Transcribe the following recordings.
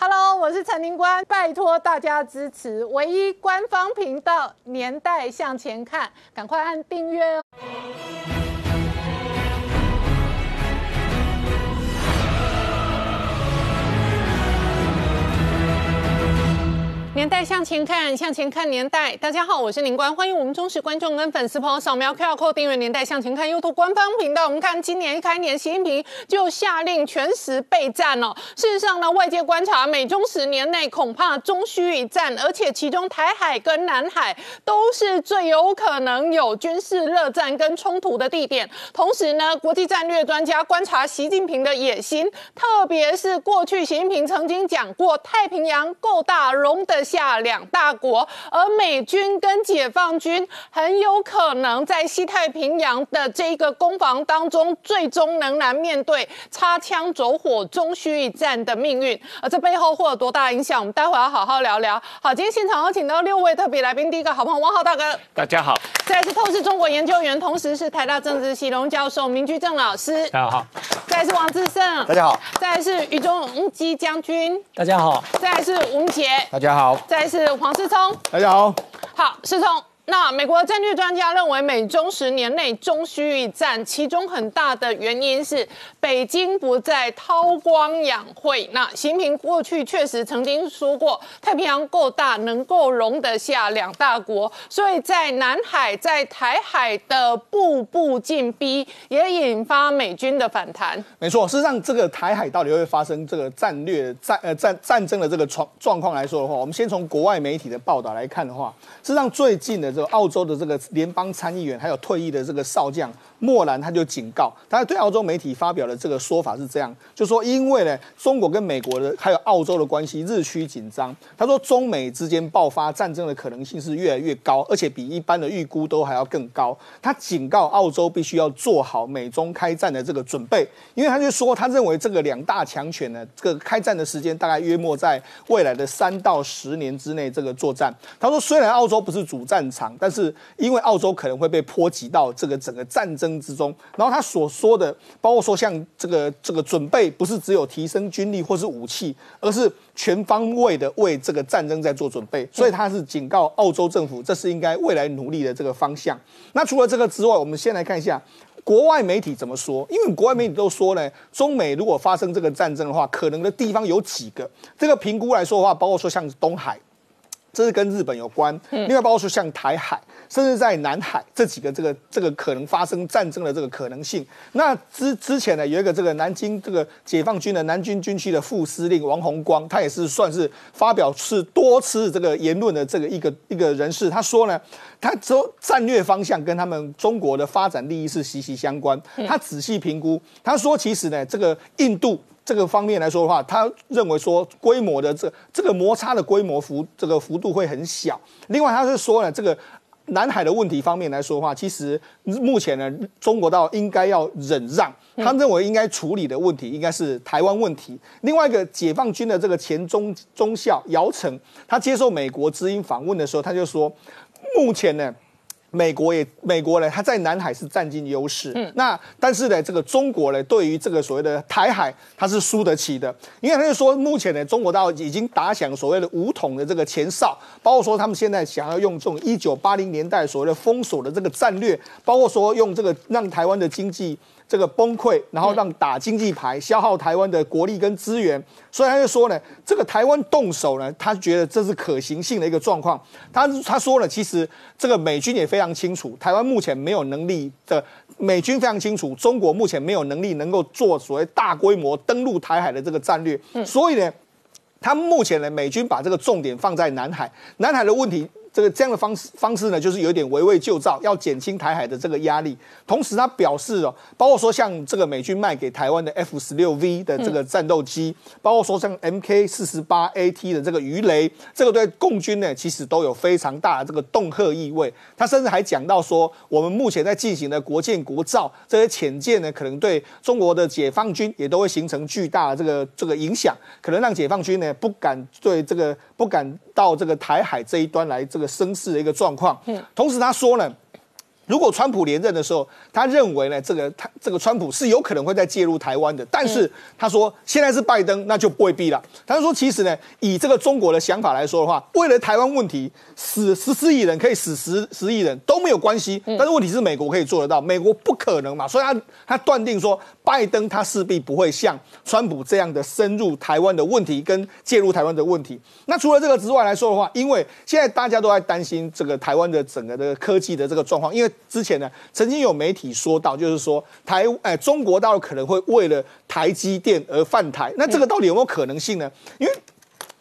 Hello，我是陈明官，拜托大家支持唯一官方频道《年代向前看》，赶快按订阅哦。年代向前看，向前看年代。大家好，我是林官，欢迎我们忠实观众跟粉丝朋友扫描 QR Code 订阅《年代向前看》YouTube 官方频道。我们看今年一开年，习近平就下令全时备战哦。事实上呢，外界观察，美中十年内恐怕终须一战，而且其中台海跟南海都是最有可能有军事热战跟冲突的地点。同时呢，国际战略专家观察习近平的野心，特别是过去习近平曾经讲过，太平洋够大，容得。下两大国，而美军跟解放军很有可能在西太平洋的这个攻防当中，最终仍然面对擦枪走火、终须一战的命运。而这背后会有多大影响？我们待会要好好聊聊。好，今天现场有请到六位特别来宾，第一个好朋友王浩大哥，大家好；再是透视中国研究员，同时是台大政治系龙教授明居正老师，大家好；再是王志胜，大家好；再是于中基将军，大家好；再是吴杰，大家好。再是黄思聪，大家好，好，思聪。那美国战略专家认为，美中十年内终须一战，其中很大的原因是北京不再韬光养晦。那习近平过去确实曾经说过，太平洋够大，能够容得下两大国，所以在南海、在台海的步步进逼，也引发美军的反弹。没错，事实上，这个台海到底会发生这个战略战呃战战争的这个状状况来说的话，我们先从国外媒体的报道来看的话，事实上最近的。澳洲的这个联邦参议员，还有退役的这个少将。莫兰他就警告，他对澳洲媒体发表的这个说法是这样，就说因为呢，中国跟美国的还有澳洲的关系日趋紧张，他说中美之间爆发战争的可能性是越来越高，而且比一般的预估都还要更高。他警告澳洲必须要做好美中开战的这个准备，因为他就说他认为这个两大强权呢，这个开战的时间大概约莫在未来的三到十年之内这个作战。他说虽然澳洲不是主战场，但是因为澳洲可能会被波及到这个整个战争。之中，然后他所说的，包括说像这个这个准备，不是只有提升军力或是武器，而是全方位的为这个战争在做准备。所以他是警告澳洲政府，这是应该未来努力的这个方向。那除了这个之外，我们先来看一下国外媒体怎么说。因为国外媒体都说呢，中美如果发生这个战争的话，可能的地方有几个。这个评估来说的话，包括说像东海。这是跟日本有关，另外包括说像台海，甚至在南海这几个这个这个可能发生战争的这个可能性。那之之前呢，有一个这个南京这个解放军的南军军区的副司令王洪光，他也是算是发表是多次这个言论的这个一个一个人士。他说呢，他说战略方向跟他们中国的发展利益是息息相关。他仔细评估，他说其实呢，这个印度。这个方面来说的话，他认为说规模的这这个摩擦的规模幅这个幅度会很小。另外，他是说呢，这个南海的问题方面来说的话，其实目前呢，中国到应该要忍让。他认为应该处理的问题应该是台湾问题。另外一个解放军的这个前中中校姚成，他接受美国知音访问的时候，他就说，目前呢。美国也，美国呢，它在南海是占尽优势。嗯，那但是呢，这个中国呢，对于这个所谓的台海，它是输得起的。因为他就说，目前呢，中国大陆已经打响所谓的武统的这个前哨，包括说他们现在想要用这种一九八零年代所谓的封锁的这个战略，包括说用这个让台湾的经济。这个崩溃，然后让打经济牌，消耗台湾的国力跟资源，所以他就说呢，这个台湾动手呢，他觉得这是可行性的一个状况。他他说了，其实这个美军也非常清楚，台湾目前没有能力的，美军非常清楚，中国目前没有能力能够做所谓大规模登陆台海的这个战略。所以呢，他目前呢，美军把这个重点放在南海，南海的问题。这个这样的方式方式呢，就是有点围魏救赵，要减轻台海的这个压力。同时，他表示哦，包括说像这个美军卖给台湾的 F 十六 V 的这个战斗机，包括说像 MK 四十八 AT 的这个鱼雷，这个对共军呢，其实都有非常大的这个恫吓意味。他甚至还讲到说，我们目前在进行的国建国造这些潜舰呢，可能对中国的解放军也都会形成巨大的这个这个影响，可能让解放军呢不敢对这个不敢到这个台海这一端来这个。声势的一个状况，嗯同时他说呢，如果川普连任的时候，他认为呢，这个他这个川普是有可能会再介入台湾的，但是他说现在是拜登，那就未必了。他说其实呢，以这个中国的想法来说的话，为了台湾问题死十四亿人可以死十十亿人都没有关系，但是问题是美国可以做得到，美国不可能嘛，所以他他断定说拜登他势必不会像川普这样的深入台湾的问题跟介入台湾的问题。那除了这个之外来说的话，因为现在大家都在担心这个台湾的整个的科技的这个状况，因为之前呢，曾经有媒体说到，就是说台哎中国大陆可能会为了台积电而犯台，那这个到底有没有可能性呢？因为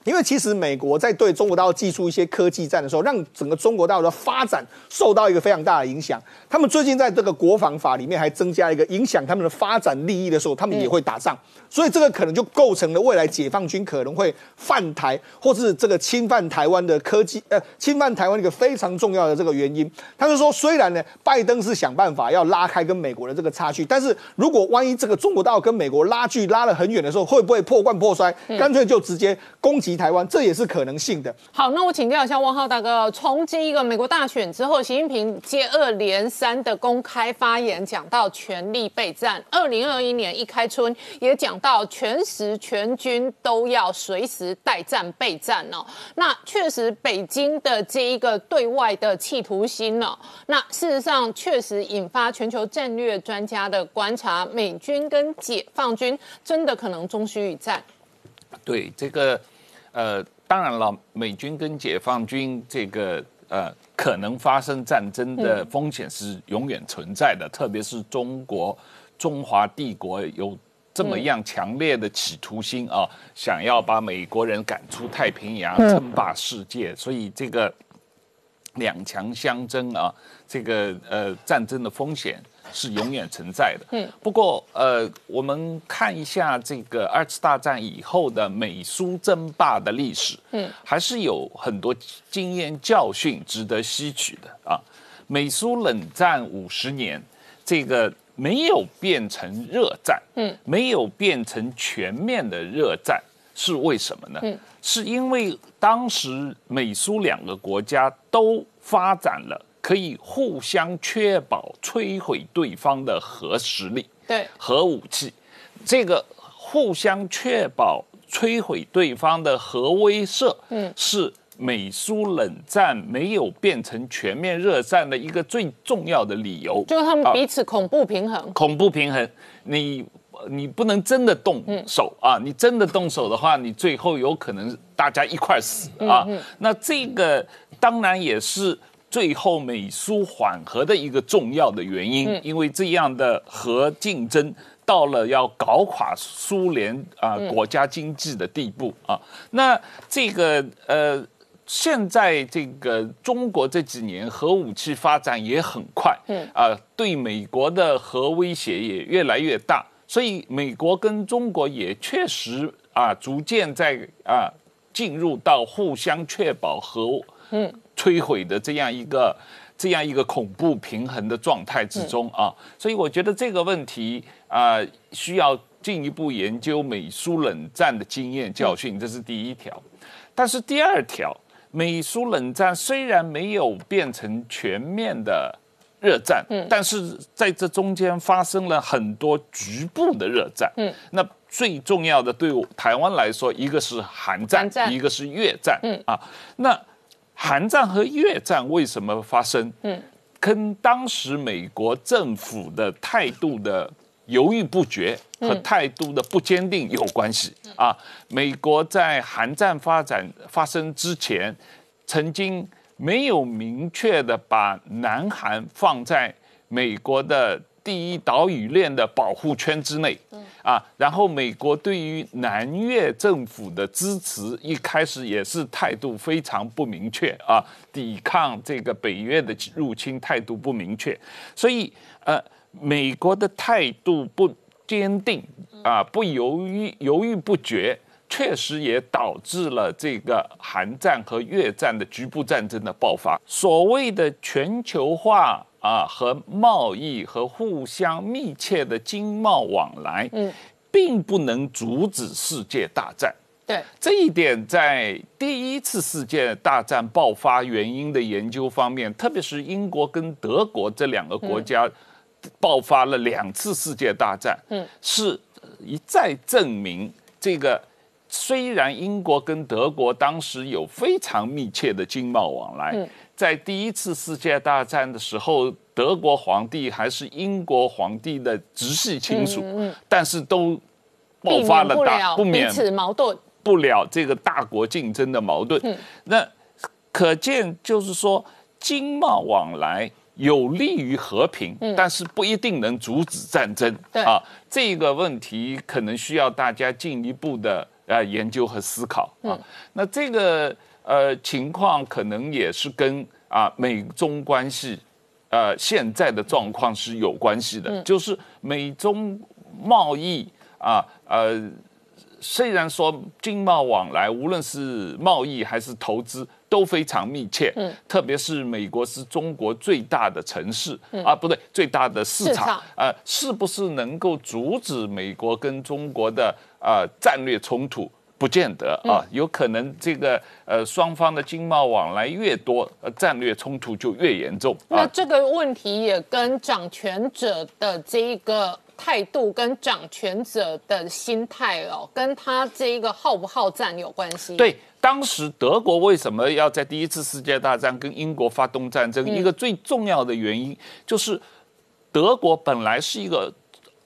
因为其实美国在对中国大陆寄出一些科技战的时候，让整个中国大陆的发展受到一个非常大的影响。他们最近在这个国防法里面还增加一个影响他们的发展利益的时候，他们也会打仗。所以这个可能就构成了未来解放军可能会犯台，或是这个侵犯台湾的科技，呃，侵犯台湾一个非常重要的这个原因。他就说，虽然呢，拜登是想办法要拉开跟美国的这个差距，但是如果万一这个中国大陆跟美国拉距拉了很远的时候，会不会破罐破摔，干脆就直接攻击台湾？这也是可能性的。好，那我请教一下汪浩大哥，从这一个美国大选之后，习近平接二连三的公开发言，讲到全力备战。二零二一年一开春也讲到全时全军都要随时待战备战哦。那确实，北京的这一个对外的企图心呢，那事实上确实引发全球战略专家的观察，美军跟解放军真的可能终须一战。对这个。呃，当然了，美军跟解放军这个呃可能发生战争的风险是永远存在的，特别是中国中华帝国有这么样强烈的企图心啊，想要把美国人赶出太平洋，称霸世界，所以这个两强相争啊，这个呃战争的风险。是永远存在的。嗯，不过呃，我们看一下这个二次大战以后的美苏争霸的历史，嗯，还是有很多经验教训值得吸取的啊。美苏冷战五十年，这个没有变成热战，嗯，没有变成全面的热战，是为什么呢？嗯，是因为当时美苏两个国家都发展了。可以互相确保摧毁对方的核实力，对核武器，这个互相确保摧毁对方的核威慑，嗯，是美苏冷战没有变成全面热战的一个最重要的理由，就是他们彼此恐怖平衡，恐怖平衡，你你不能真的动手啊，你真的动手的话，你最后有可能大家一块死啊，那这个当然也是。最后美苏缓和的一个重要的原因，因为这样的核竞争到了要搞垮苏联啊国家经济的地步啊，那这个呃，现在这个中国这几年核武器发展也很快，嗯啊，对美国的核威胁也越来越大，所以美国跟中国也确实啊逐渐在啊进入到互相确保核嗯。摧毁的这样一个这样一个恐怖平衡的状态之中啊，所以我觉得这个问题啊需要进一步研究美苏冷战的经验教训，这是第一条。但是第二条，美苏冷战虽然没有变成全面的热战，嗯，但是在这中间发生了很多局部的热战，嗯，那最重要的对台湾来说，一个是韩战，一个是越战，嗯。啊，那。韩战和越战为什么发生？嗯，跟当时美国政府的态度的犹豫不决和态度的不坚定有关系啊。美国在韩战发展发生之前，曾经没有明确的把南韩放在美国的。第一岛屿链的保护圈之内，啊，然后美国对于南越政府的支持一开始也是态度非常不明确啊，抵抗这个北越的入侵态度不明确，所以呃，美国的态度不坚定啊，不犹豫犹豫不决，确实也导致了这个韩战和越战的局部战争的爆发。所谓的全球化。啊，和贸易和互相密切的经贸往来，嗯，并不能阻止世界大战对，这一点在第一次世界大战爆发原因的研究方面，特别是英国跟德国这两个国家爆发了两次世界大战，嗯，是一再证明这个。虽然英国跟德国当时有非常密切的经贸往来，在第一次世界大战的时候，德国皇帝还是英国皇帝的直系亲属，但是都爆发了大不免此矛盾不了这个大国竞争的矛盾。那可见就是说，经贸往来有利于和平，但是不一定能阻止战争。啊，这个问题可能需要大家进一步的。啊，研究和思考。啊，那这个呃情况可能也是跟啊美中关系，呃现在的状况是有关系的，就是美中贸易啊呃虽然说经贸往来无论是贸易还是投资都非常密切，嗯，特别是美国是中国最大的城市啊，不对，最大的市场啊，是不是能够阻止美国跟中国的？啊，战略冲突不见得啊，有可能这个呃双方的经贸往来越多，呃战略冲突就越严重。那这个问题也跟掌权者的这个态度、跟掌权者的心态哦，跟他这一个好不好战有关系。对，当时德国为什么要在第一次世界大战跟英国发动战争？一个最重要的原因就是德国本来是一个。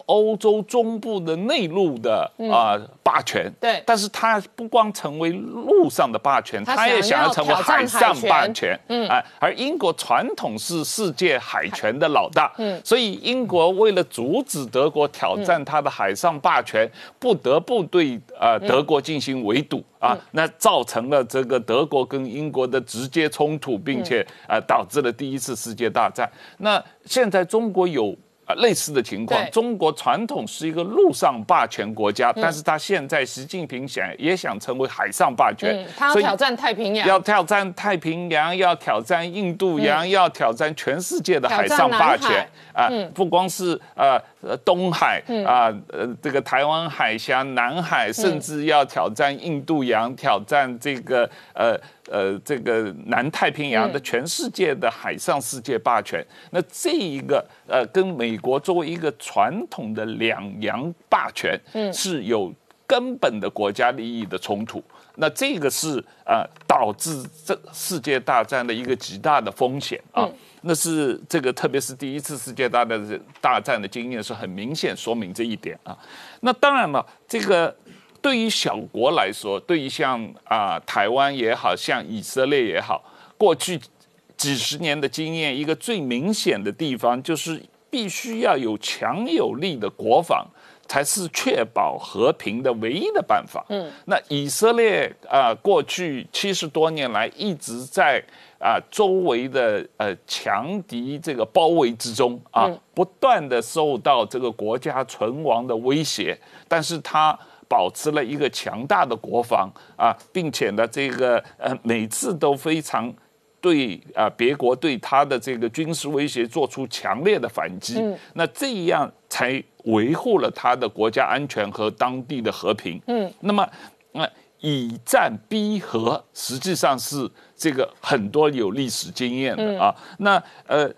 欧洲中部的内陆的啊霸权，对，但是他不光成为陆上的霸权，他也想要成为海上霸权，嗯，啊，而英国传统是世界海权的老大，嗯，所以英国为了阻止德国挑战他的海上霸权，不得不对啊德国进行围堵啊，那造成了这个德国跟英国的直接冲突，并且啊导致了第一次世界大战。那现在中国有。类似的情况，中国传统是一个陆上霸权国家，但是他现在习近平想也想成为海上霸权，他要挑战太平洋，要挑战太平洋，要挑战印度洋，要挑战全世界的海上霸权啊！不光是呃东海啊，呃这个台湾海峡、南海，甚至要挑战印度洋，挑战这个呃。呃，这个南太平洋的全世界的海上世界霸权，那这一个呃，跟美国作为一个传统的两洋霸权，嗯，是有根本的国家利益的冲突。那这个是呃，导致这世界大战的一个极大的风险啊。那是这个，特别是第一次世界大战的大战的经验是很明显说明这一点啊。那当然了，这个。对于小国来说，对于像啊台湾也好像以色列也好，过去几十年的经验，一个最明显的地方就是必须要有强有力的国防，才是确保和平的唯一的办法。嗯，那以色列啊，过去七十多年来一直在啊周围的呃强敌这个包围之中啊，不断的受到这个国家存亡的威胁，但是他。保持了一个强大的国防啊，并且呢，这个呃每次都非常对啊别国对他的这个军事威胁做出强烈的反击，那这样才维护了他的国家安全和当地的和平。嗯，那么那以战逼和实际上是这个很多有历史经验的啊，那呃。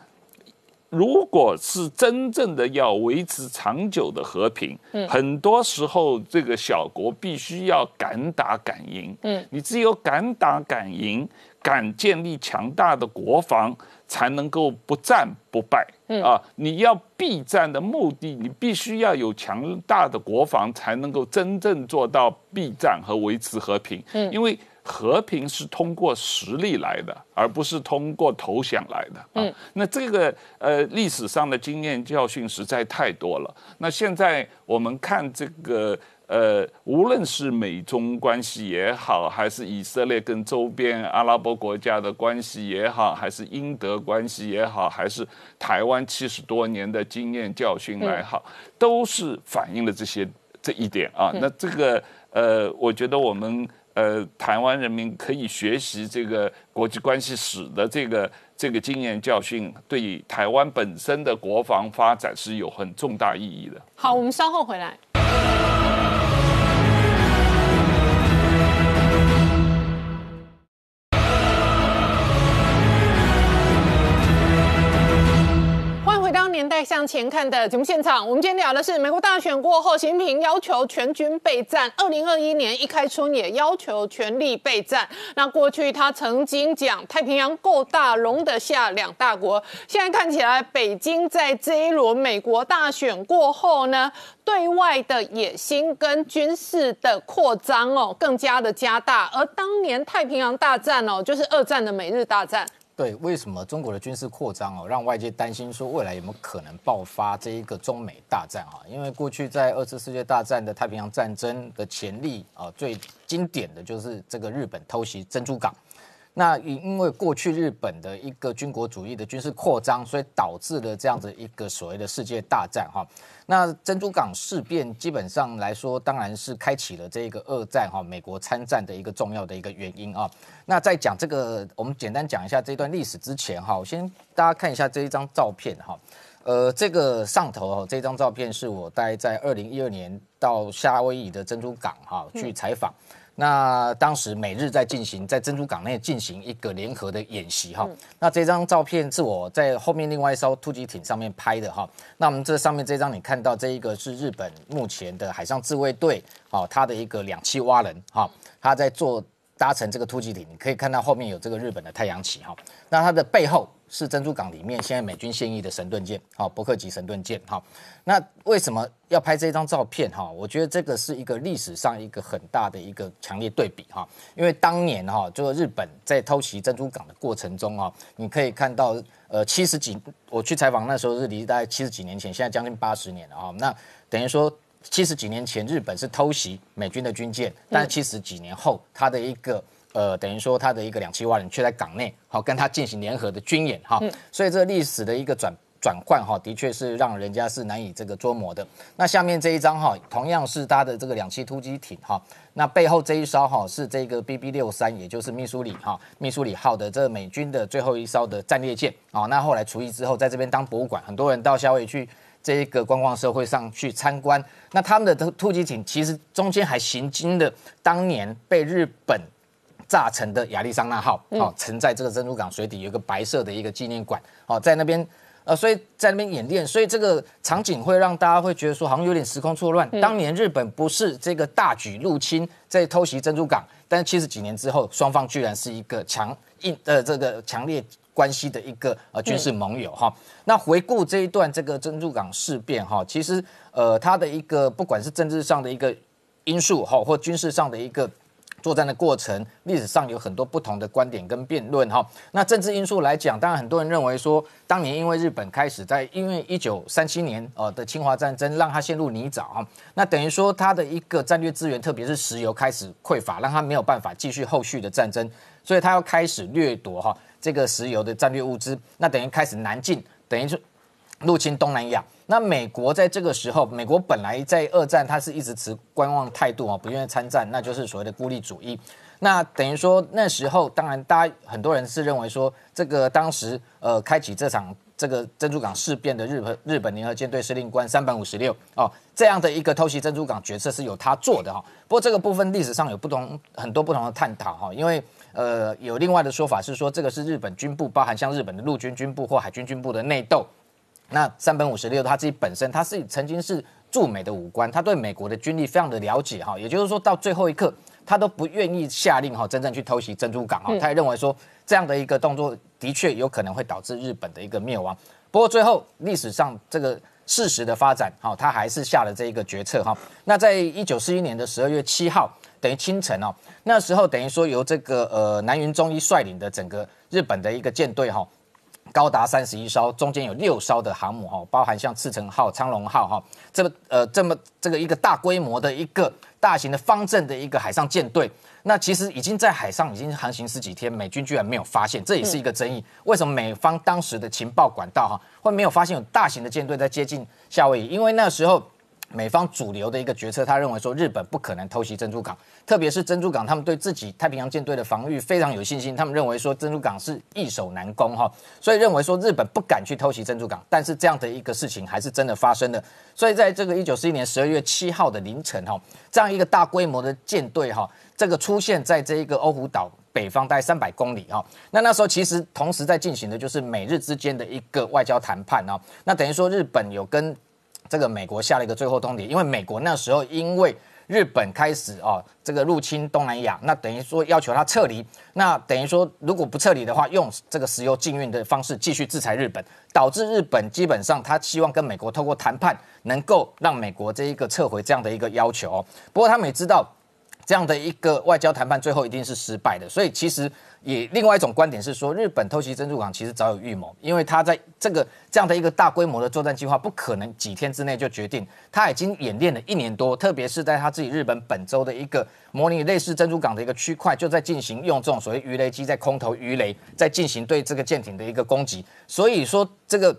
如果是真正的要维持长久的和平，嗯，很多时候这个小国必须要敢打敢赢，嗯，你只有敢打敢赢，敢建立强大的国防，才能够不战不败，嗯啊，你要避战的目的，你必须要有强大的国防，才能够真正做到避战和维持和平，嗯，因为。和平是通过实力来的，而不是通过投降来的。嗯，那这个呃历史上的经验教训实在太多了。那现在我们看这个呃，无论是美中关系也好，还是以色列跟周边阿拉伯国家的关系也好，还是英德关系也好，还是台湾七十多年的经验教训来好，都是反映了这些这一点啊。那这个呃，我觉得我们。呃，台湾人民可以学习这个国际关系史的这个这个经验教训，对台湾本身的国防发展是有很重大意义的。好，我们稍后回来。向前看的节目现场，我们今天聊的是美国大选过后，习近平要求全军备战。二零二一年一开春也要求全力备战。那过去他曾经讲太平洋够大，容得下两大国。现在看起来，北京在这一轮美国大选过后呢，对外的野心跟军事的扩张哦，更加的加大。而当年太平洋大战哦，就是二战的美日大战。对，为什么中国的军事扩张哦，让外界担心说未来有没有可能爆发这一个中美大战啊？因为过去在二次世界大战的太平洋战争的潜力啊，最经典的就是这个日本偷袭珍珠港。那因因为过去日本的一个军国主义的军事扩张，所以导致了这样子一个所谓的世界大战哈。那珍珠港事变基本上来说，当然是开启了这个二战哈，美国参战的一个重要的一个原因啊。那在讲这个，我们简单讲一下这段历史之前哈，我先大家看一下这一张照片哈。呃，这个上头哦，这张照片是我待在二零一二年到夏威夷的珍珠港哈去采访。那当时美日在进行在珍珠港内进行一个联合的演习哈，那这张照片是我在后面另外一艘突击艇上面拍的哈。那我们这上面这张你看到这一个是日本目前的海上自卫队哦，它的一个两栖蛙人哈，他在做搭乘这个突击艇，你可以看到后面有这个日本的太阳旗哈。那它的背后。是珍珠港里面现在美军现役的神盾舰，好，伯克级神盾舰，好，那为什么要拍这张照片？哈，我觉得这个是一个历史上一个很大的一个强烈对比，哈，因为当年哈，就日本在偷袭珍珠港的过程中，哈，你可以看到，呃，七十几，我去采访那时候是离大概七十几年前，现在将近八十年了，哈，那等于说七十几年前日本是偷袭美军的军舰，但七十几年后，它的一个呃，等于说他的一个两栖蛙人却在港内，好跟他进行联合的军演，哈，所以这历史的一个转转换，哈，的确是让人家是难以这个捉摸的。那下面这一张，哈，同样是他的这个两栖突击艇，哈，那背后这一艘，哈，是这个 BB 六三，也就是密苏里，哈，密苏里号的这美军的最后一艘的战列舰，啊，那后来除役之后，在这边当博物馆，很多人到夏威夷去这一个观光社会上去参观。那他们的突突击艇其实中间还行经的当年被日本炸沉的亚利桑那号，哦，沉在这个珍珠港水底，有一个白色的一个纪念馆，哦，在那边，呃，所以在那边演练，所以这个场景会让大家会觉得说，好像有点时空错乱。当年日本不是这个大举入侵，在偷袭珍珠港，但是七十几年之后，双方居然是一个强硬呃这个强烈关系的一个呃军事盟友哈。那回顾这一段这个珍珠港事变哈，其实呃它的一个不管是政治上的一个因素哈，或军事上的一个。作战的过程，历史上有很多不同的观点跟辩论哈。那政治因素来讲，当然很多人认为说，当年因为日本开始在因为一九三七年呃的侵华战争，让他陷入泥沼哈。那等于说他的一个战略资源，特别是石油开始匮乏，让他没有办法继续后续的战争，所以他要开始掠夺哈这个石油的战略物资。那等于开始南进，等于是入侵东南亚。那美国在这个时候，美国本来在二战，它是一直持观望态度啊，不愿意参战，那就是所谓的孤立主义。那等于说那时候，当然大家很多人是认为说，这个当时呃开启这场这个珍珠港事变的日本日本联合舰队司令官三本五十六哦，这样的一个偷袭珍珠港决策是由他做的哈。不过这个部分历史上有不同很多不同的探讨哈，因为呃有另外的说法是说，这个是日本军部，包含像日本的陆军军部或海军军部的内斗。那三本五十六，他自己本身他是曾经是驻美的武官，他对美国的军力非常的了解哈，也就是说到最后一刻，他都不愿意下令哈，真正去偷袭珍珠港哈，他也认为说这样的一个动作的确有可能会导致日本的一个灭亡。不过最后历史上这个事实的发展哈，他还是下了这一个决策哈。那在一九四一年的十二月七号，等于清晨哦，那时候等于说由这个呃南云忠一率领的整个日本的一个舰队哈。高达三十一艘，中间有六艘的航母哈，包含像赤城号、苍龙号哈，这么呃这么这个一个大规模的一个大型的方阵的一个海上舰队，那其实已经在海上已经航行十几天，美军居然没有发现，这也是一个争议。为什么美方当时的情报管道哈会没有发现有大型的舰队在接近夏威夷？因为那时候。美方主流的一个决策，他认为说日本不可能偷袭珍珠港，特别是珍珠港，他们对自己太平洋舰队的防御非常有信心，他们认为说珍珠港是易守难攻哈，所以认为说日本不敢去偷袭珍珠港。但是这样的一个事情还是真的发生了，所以在这个一九四一年十二月七号的凌晨哈，这样一个大规模的舰队哈，这个出现在这一个欧胡岛北方大概三百公里哈。那那时候其实同时在进行的就是美日之间的一个外交谈判哦。那等于说日本有跟这个美国下了一个最后通牒，因为美国那时候因为日本开始啊这个入侵东南亚，那等于说要求他撤离，那等于说如果不撤离的话，用这个石油禁运的方式继续制裁日本，导致日本基本上他希望跟美国透过谈判能够让美国这一个撤回这样的一个要求。不过他们也知道。这样的一个外交谈判最后一定是失败的，所以其实也另外一种观点是说，日本偷袭珍珠港其实早有预谋，因为他在这个这样的一个大规模的作战计划不可能几天之内就决定，他已经演练了一年多，特别是在他自己日本本州的一个模拟类似珍珠港的一个区块，就在进行用这种所谓鱼雷机在空投鱼雷，在进行对这个舰艇的一个攻击，所以说这个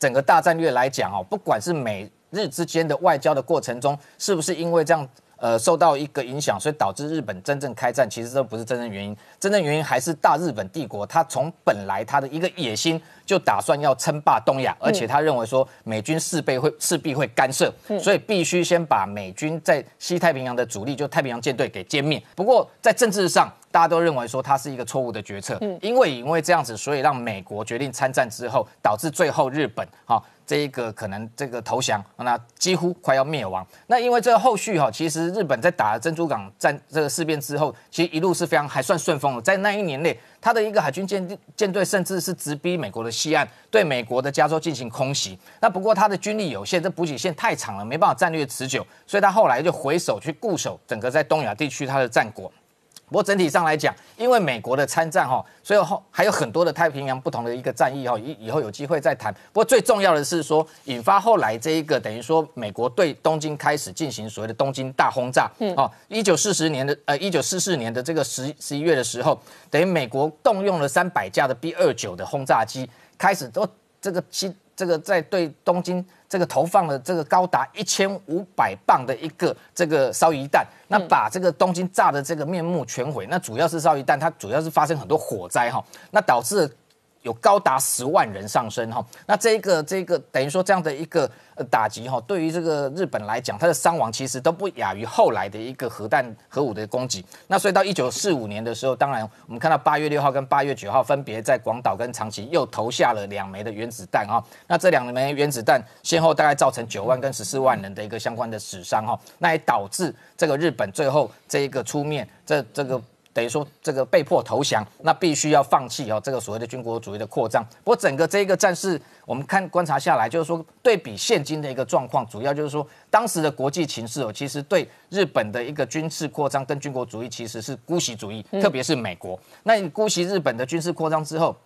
整个大战略来讲哦，不管是美日之间的外交的过程中，是不是因为这样。呃，受到一个影响，所以导致日本真正开战，其实这不是真正原因，真正原因还是大日本帝国，它从本来它的一个野心就打算要称霸东亚，而且他认为说美军势必会势必会干涉，所以必须先把美军在西太平洋的主力，就太平洋舰队给歼灭。不过在政治上，大家都认为说它是一个错误的决策，因为因为这样子，所以让美国决定参战之后，导致最后日本哈。这一个可能这个投降，那几乎快要灭亡。那因为这个后续哈，其实日本在打了珍珠港战这个事变之后，其实一路是非常还算顺风的。在那一年内，他的一个海军舰舰队甚至是直逼美国的西岸，对美国的加州进行空袭。那不过他的军力有限，这补给线太长了，没办法战略持久，所以他后来就回首去固守整个在东亚地区他的战果。不过整体上来讲，因为美国的参战哈，所以后还有很多的太平洋不同的一个战役哈，以以后有机会再谈。不过最重要的是说，引发后来这一个等于说美国对东京开始进行所谓的东京大轰炸。嗯，哦，一九四十年的呃一九四四年的这个十十一月的时候，等于美国动用了三百架的 B 二九的轰炸机，开始都这个西这个在对东京。这个投放了这个高达一千五百磅的一个这个烧夷弹，那把这个东京炸的这个面目全毁。那主要是烧夷弹，它主要是发生很多火灾哈，那导致。有高达十万人上升哈，那这一个这个等于说这样的一个打击哈，对于这个日本来讲，它的伤亡其实都不亚于后来的一个核弹核武的攻击。那所以到一九四五年的时候，当然我们看到八月六号跟八月九号分别在广岛跟长崎又投下了两枚的原子弹哈，那这两枚原子弹先后大概造成九万跟十四万人的一个相关的死伤哈，那也导致这个日本最后这一个出面这这个。等于说这个被迫投降，那必须要放弃哦，这个所谓的军国主义的扩张。不过整个这一个战事，我们看观察下来，就是说对比现今的一个状况，主要就是说当时的国际情势哦，其实对日本的一个军事扩张跟军国主义其实是姑息主义，特别是美国。那你姑息日本的军事扩张之后，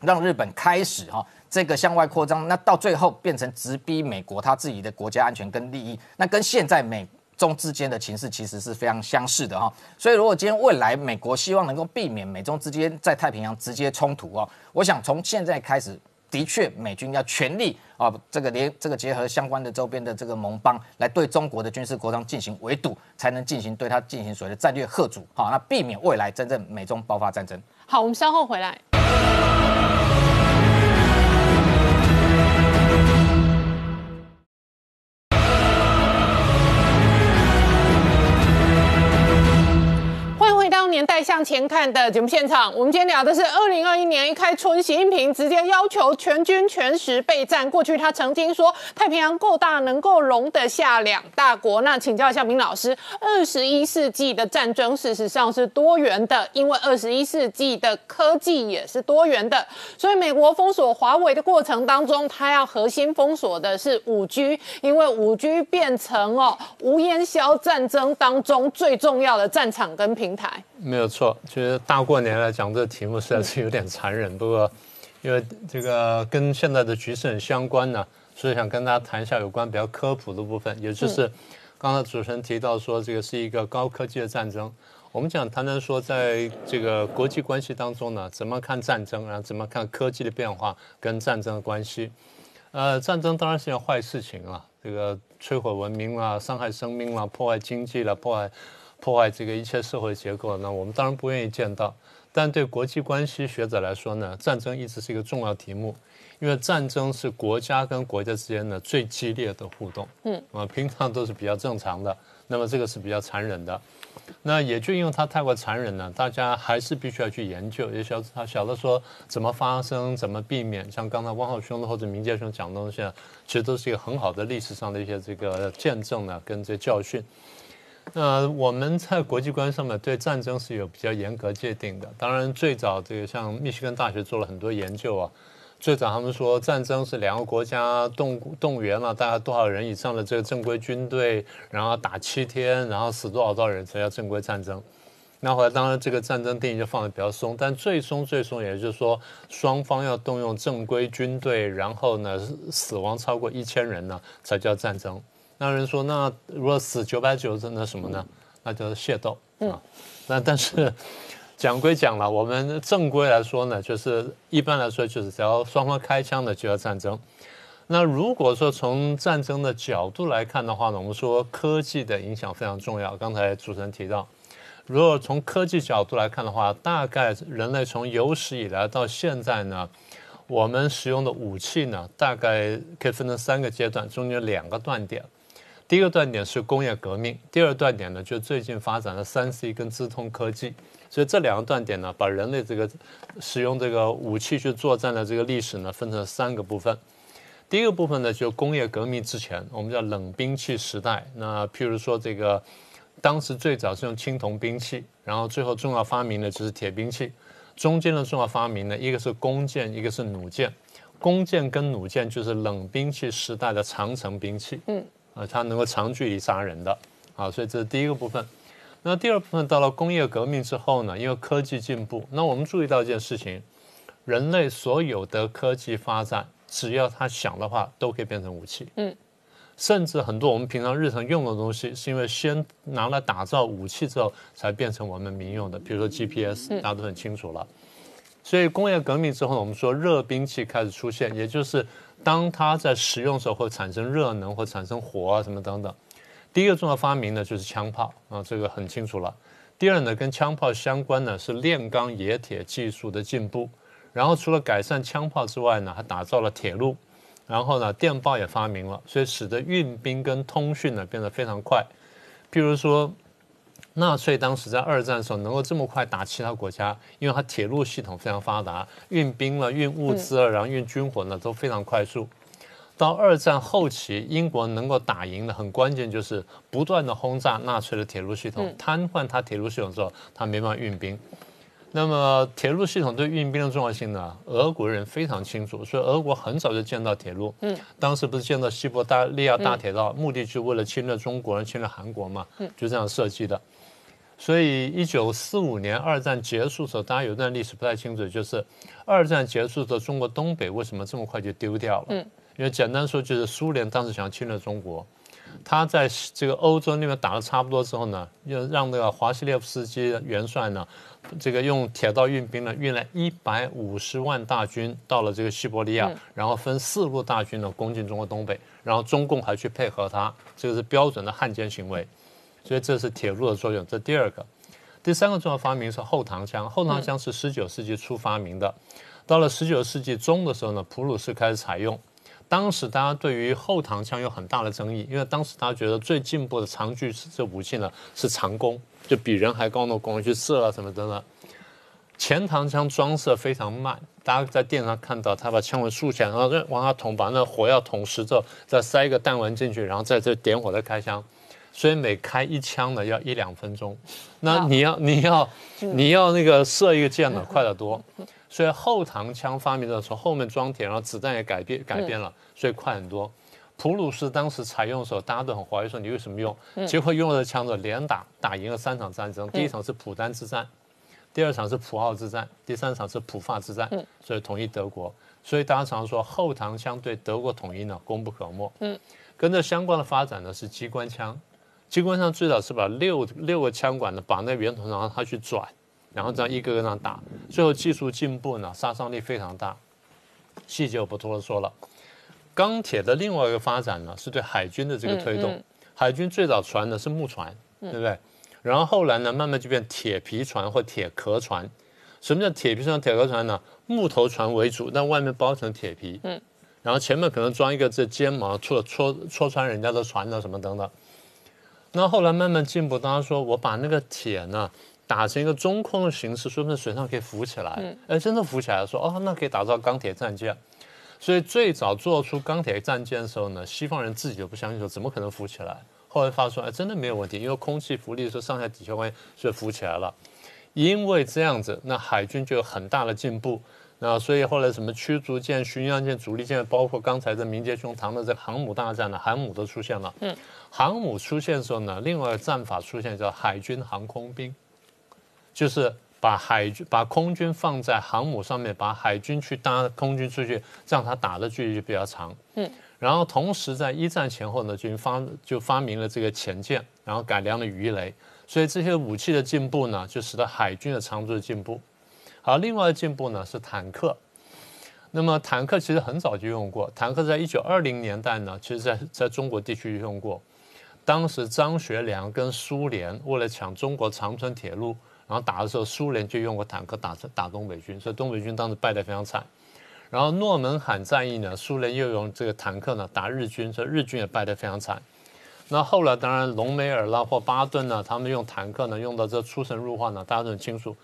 让日本开始哈这个向外扩张，那到最后变成直逼美国他自己的国家安全跟利益，那跟现在美。中之间的情势其实是非常相似的哈，所以如果今天未来美国希望能够避免美中之间在太平洋直接冲突哦，我想从现在开始，的确美军要全力啊，这个连这个结合相关的周边的这个盟邦来对中国的军事国防进行围堵，才能进行对它进行所谓的战略贺阻好，那避免未来真正美中爆发战争。好，我们稍后回来。年代向前看的节目现场，我们今天聊的是二零二一年一开春，习近平直接要求全军全时备战。过去他曾经说太平洋够大，能够容得下两大国。那请教一下明老师，二十一世纪的。战争事实上是多元的，因为二十一世纪的。科技也是多元的。所以美国封锁华为的。过程当中，他要核心封锁的。是五 G，因为五 G 变成哦无烟硝战争当中最重要的。战场跟平台。没有错，其实大过年来讲这个题目实在是有点残忍。不过，因为这个跟现在的局势很相关呢，所以想跟大家谈一下有关比较科普的部分，也就是刚才主持人提到说这个是一个高科技的战争。我们讲谈谈说，在这个国际关系当中呢，怎么看战争，然后怎么看科技的变化跟战争的关系。呃，战争当然是件坏事情啊，这个摧毁文明啦，伤害生命啦，破坏经济啦，破坏。破坏这个一切社会结构，那我们当然不愿意见到。但对国际关系学者来说呢，战争一直是一个重要题目，因为战争是国家跟国家之间的最激烈的互动。嗯，啊，平常都是比较正常的，那么这个是比较残忍的。那也就因为它太过残忍了，大家还是必须要去研究，也晓他晓得说怎么发生，怎么避免。像刚才汪浩兄或者明杰兄讲的东西，其实都是一个很好的历史上的一些这个见证呢，跟这教训。那我们在国际关系上面对战争是有比较严格界定的。当然，最早这个像密歇根大学做了很多研究啊。最早他们说战争是两个国家动动员了大概多少人以上的这个正规军队，然后打七天，然后死多少多少人才叫正规战争。那后来当然这个战争定义就放的比较松，但最松最松也就是说双方要动用正规军队，然后呢死亡超过一千人呢才叫战争。那人说那如果死九百九十那什么呢？那就是械斗啊。那但是。讲归讲了，我们正规来说呢，就是一般来说就是只要双方开枪的就要战争。那如果说从战争的角度来看的话呢，我们说科技的影响非常重要。刚才主持人提到，如果从科技角度来看的话，大概人类从有史以来到现在呢，我们使用的武器呢，大概可以分成三个阶段，中间两个断点。第一个断点是工业革命，第二断点呢就最近发展的三 C 跟资通科技。所以这两个断点呢，把人类这个使用这个武器去作战的这个历史呢，分成三个部分。第一个部分呢，就工业革命之前，我们叫冷兵器时代。那譬如说这个，当时最早是用青铜兵器，然后最后重要发明的就是铁兵器。中间的重要发明呢，一个是弓箭，一个是弩箭。弓箭跟弩箭就是冷兵器时代的长程兵器。嗯，啊，它能够长距离杀人的。啊，所以这是第一个部分。那第二部分到了工业革命之后呢，因为科技进步，那我们注意到一件事情：人类所有的科技发展，只要他想的话，都可以变成武器。嗯，甚至很多我们平常日常用的东西，是因为先拿来打造武器之后，才变成我们民用的。比如说 GPS，大家都很清楚了。所以工业革命之后，我们说热兵器开始出现，也就是当它在使用时候会产生热能，或产生火啊什么等等。第一个重要发明呢，就是枪炮啊，这个很清楚了。第二呢，跟枪炮相关呢是炼钢冶铁技术的进步。然后除了改善枪炮之外呢，还打造了铁路。然后呢，电报也发明了，所以使得运兵跟通讯呢变得非常快。譬如说，纳粹当时在二战的时候能够这么快打其他国家，因为它铁路系统非常发达，运兵了、运物资了，然后运军火呢都非常快速。到二战后期，英国能够打赢的很关键就是不断的轰炸纳粹的铁路系统，瘫痪它铁路系统之后，它没办法运兵。那么铁路系统对运兵的重要性呢？俄国人非常清楚，所以俄国很早就建造铁路。嗯，当时不是建造西伯利亚大铁道，目的就是为了侵略中国人、侵略韩国嘛？嗯，就这样设计的。所以一九四五年二战结束的时候，大家有段历史不太清楚，就是二战结束的时候，中国东北为什么这么快就丢掉了？嗯。因为简单说，就是苏联当时想侵略中国，他在这个欧洲那边打的差不多之后呢，又让那个华西列夫斯基元帅呢，这个用铁道运兵呢，运了一百五十万大军到了这个西伯利亚，然后分四路大军呢攻进中国东北，然后中共还去配合他，这个是标准的汉奸行为，所以这是铁路的作用。这第二个，第三个重要发明是后膛枪，后膛枪是十九世纪初发明的，到了十九世纪中的时候呢，普鲁士开始采用。当时大家对于后膛枪有很大的争议，因为当时大家觉得最进步的长距这武器呢是长弓，就比人还高的弓去射啊什么的呢。前膛枪装设非常慢，大家在电视上看到他把枪尾竖起来，然后往下捅，把那火药捅实之后，再塞一个弹丸进去，然后在这点火再开枪，所以每开一枪呢要一两分钟。那你要你要你要那个射一个箭呢快得多。所以后膛枪发明的时候，后面装铁，然后子弹也改变改变了，所以快很多。普鲁士当时采用的时候，大家都很怀疑说你为什么用？结果用了枪子连打打赢了三场战争，第一场是普丹之战，第二场是普奥之战，第三场是普法之战，所以统一德国。所以大家常说后膛枪对德国统一呢功不可没。嗯，跟着相关的发展呢是机关枪，机关枪最早是把六六个枪管呢绑在圆筒上，让它去转。然后这样一个个这样打，最后技术进步呢，杀伤力非常大。细节我不多说了。钢铁的另外一个发展呢，是对海军的这个推动。海军最早船呢是木船，对不对？然后后来呢，慢慢就变铁皮船或铁壳船。什么叫铁皮船、铁壳船呢？木头船为主，但外面包成铁皮。嗯。然后前面可能装一个这尖毛，戳戳戳穿人家的船啊什么等等。那后来慢慢进步，当然说我把那个铁呢打成一个中空的形式，说不定水上可以浮起来。哎，真的浮起来了，说哦，那可以打造钢铁战舰。所以最早做出钢铁战舰的时候呢，西方人自己就不相信说怎么可能浮起来。后来发现哎真的没有问题，因为空气浮力说上下抵消关系，所以浮起来了。因为这样子，那海军就有很大的进步。那所以后来什么驱逐舰、巡洋舰、主力舰，包括刚才的明节胸膛的这航母大战呢，航母都出现了。嗯，航母出现的时候呢，另外战法出现叫海军航空兵，就是把海军、把空军放在航母上面，把海军去搭空军出去，这样它打的距离就比较长。嗯，然后同时在一战前后呢，就发就发明了这个潜舰，然后改良了鱼雷，所以这些武器的进步呢，就使得海军的长足的进步。好，另外的进步呢是坦克。那么坦克其实很早就用过，坦克在一九二零年代呢，其实在在中国地区用过。当时张学良跟苏联为了抢中国长春铁路，然后打的时候，苏联就用过坦克打打东北军，所以东北军当时败得非常惨。然后诺门罕战役呢，苏联又用这个坦克呢打日军，所以日军也败得非常惨。那后来当然隆美尔啦或巴顿呢，他们用坦克呢用到这出神入化呢，大家都很清楚。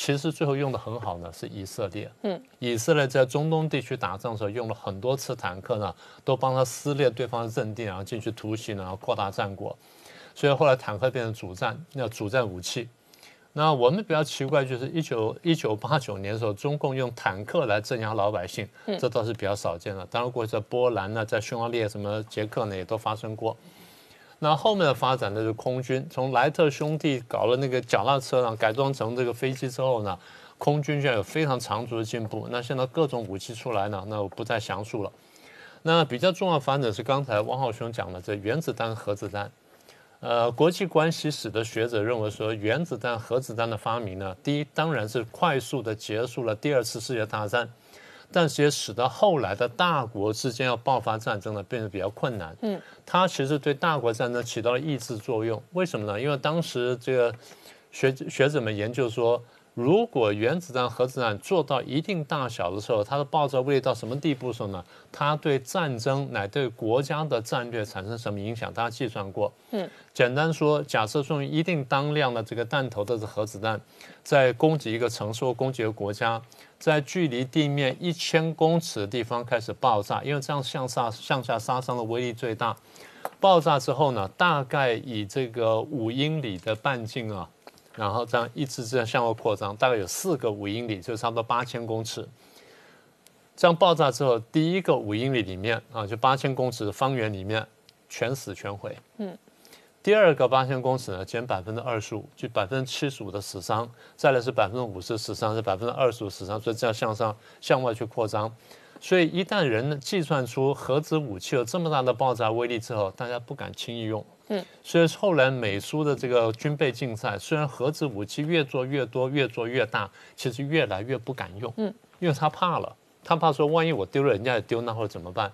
其实最后用的很好呢，是以色列。嗯，以色列在中东地区打仗的时候用了很多次坦克呢，都帮他撕裂对方的阵地，然后进去突袭，然后扩大战果。所以后来坦克变成主战，那主战武器。那我们比较奇怪，就是一九一九八九年的时候，中共用坦克来镇压老百姓，这倒是比较少见的。当然，过去在波兰呢，在匈牙利、什么捷克呢，也都发生过。那后面的发展呢是空军，从莱特兄弟搞了那个脚踏车呢，改装成这个飞机之后呢，空军就有非常长足的进步。那现在各种武器出来呢，那我不再详述了。那比较重要发展是刚才汪浩兄讲的这原子弹、核子弹。呃，国际关系史的学者认为说，原子弹、核子弹的发明呢，第一当然是快速的结束了第二次世界大战。但是也使得后来的大国之间要爆发战争呢，变得比较困难。嗯，它其实对大国战争起到了抑制作用。为什么呢？因为当时这个学学者们研究说。如果原子弹、核子弹做到一定大小的时候，它的爆炸威力到什么地步的时候呢？它对战争乃对国家的战略产生什么影响？大家计算过。嗯，简单说，假设用一定当量的这个弹头的核子弹，在攻击一个城市或攻击一个国家，在距离地面一千公尺的地方开始爆炸，因为这样向下向下杀伤的威力最大。爆炸之后呢，大概以这个五英里的半径啊。然后这样一直这样向外扩张，大概有四个五英里，就差不多八千公尺。这样爆炸之后，第一个五英里里面啊，就八千公尺的方圆里面，全死全毁。嗯。第二个八千公尺呢，减百分之二十五，就百分之七十五的死伤。再来是百分之五十死伤，是百分之二十五死伤，所以这样向上向外去扩张。所以一旦人计算出核子武器有这么大的爆炸威力之后，大家不敢轻易用。嗯，所以后来美苏的这个军备竞赛，虽然核子武器越做越多，越做越大，其实越来越不敢用。嗯，因为他怕了，他怕说万一我丢了，人家也丢，那会怎么办？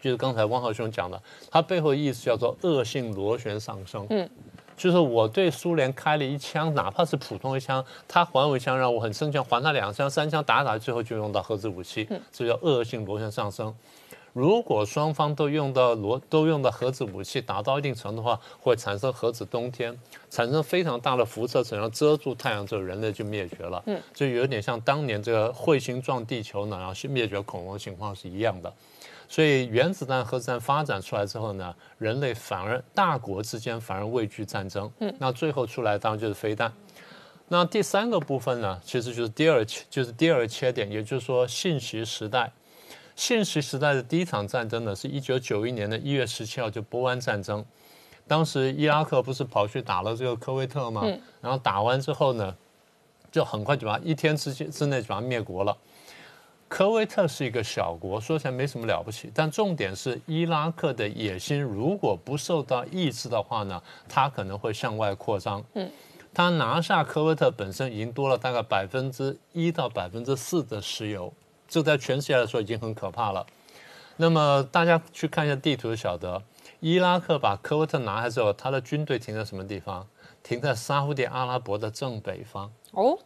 就是刚才汪浩兄讲的，它背后意思叫做恶性螺旋上升。嗯，就是我对苏联开了一枪，哪怕是普通一枪，他还我一枪，让我很生气，还他两枪、三枪，打打，最后就用到核子武器。嗯，这叫恶性螺旋上升。如果双方都用到罗都用到核子武器，达到一定程度的话，会产生核子冬天，产生非常大的辐射层，然后遮住太阳之后，人类就灭绝了。嗯，就有点像当年这个彗星撞地球呢，然后去灭绝恐龙情况是一样的。所以原子弹、核子弹发展出来之后呢，人类反而大国之间反而畏惧战争。嗯，那最后出来当然就是飞弹。那第三个部分呢，其实就是第二就是第二切点，也就是说信息时代。信息时代的第一场战争呢，是一九九一年的一月十七号，就波湾战争。当时伊拉克不是跑去打了这个科威特吗？然后打完之后呢，就很快就把一天之间之内就把它灭国了。科威特是一个小国，说起来没什么了不起，但重点是伊拉克的野心如果不受到抑制的话呢，它可能会向外扩张。嗯，他拿下科威特本身已经多了大概百分之一到百分之四的石油。这在全世界来说已经很可怕了。那么大家去看一下地图，就晓得伊拉克把科威特拿下之后，他的军队停在什么地方？停在沙地阿拉伯的正北方。哦，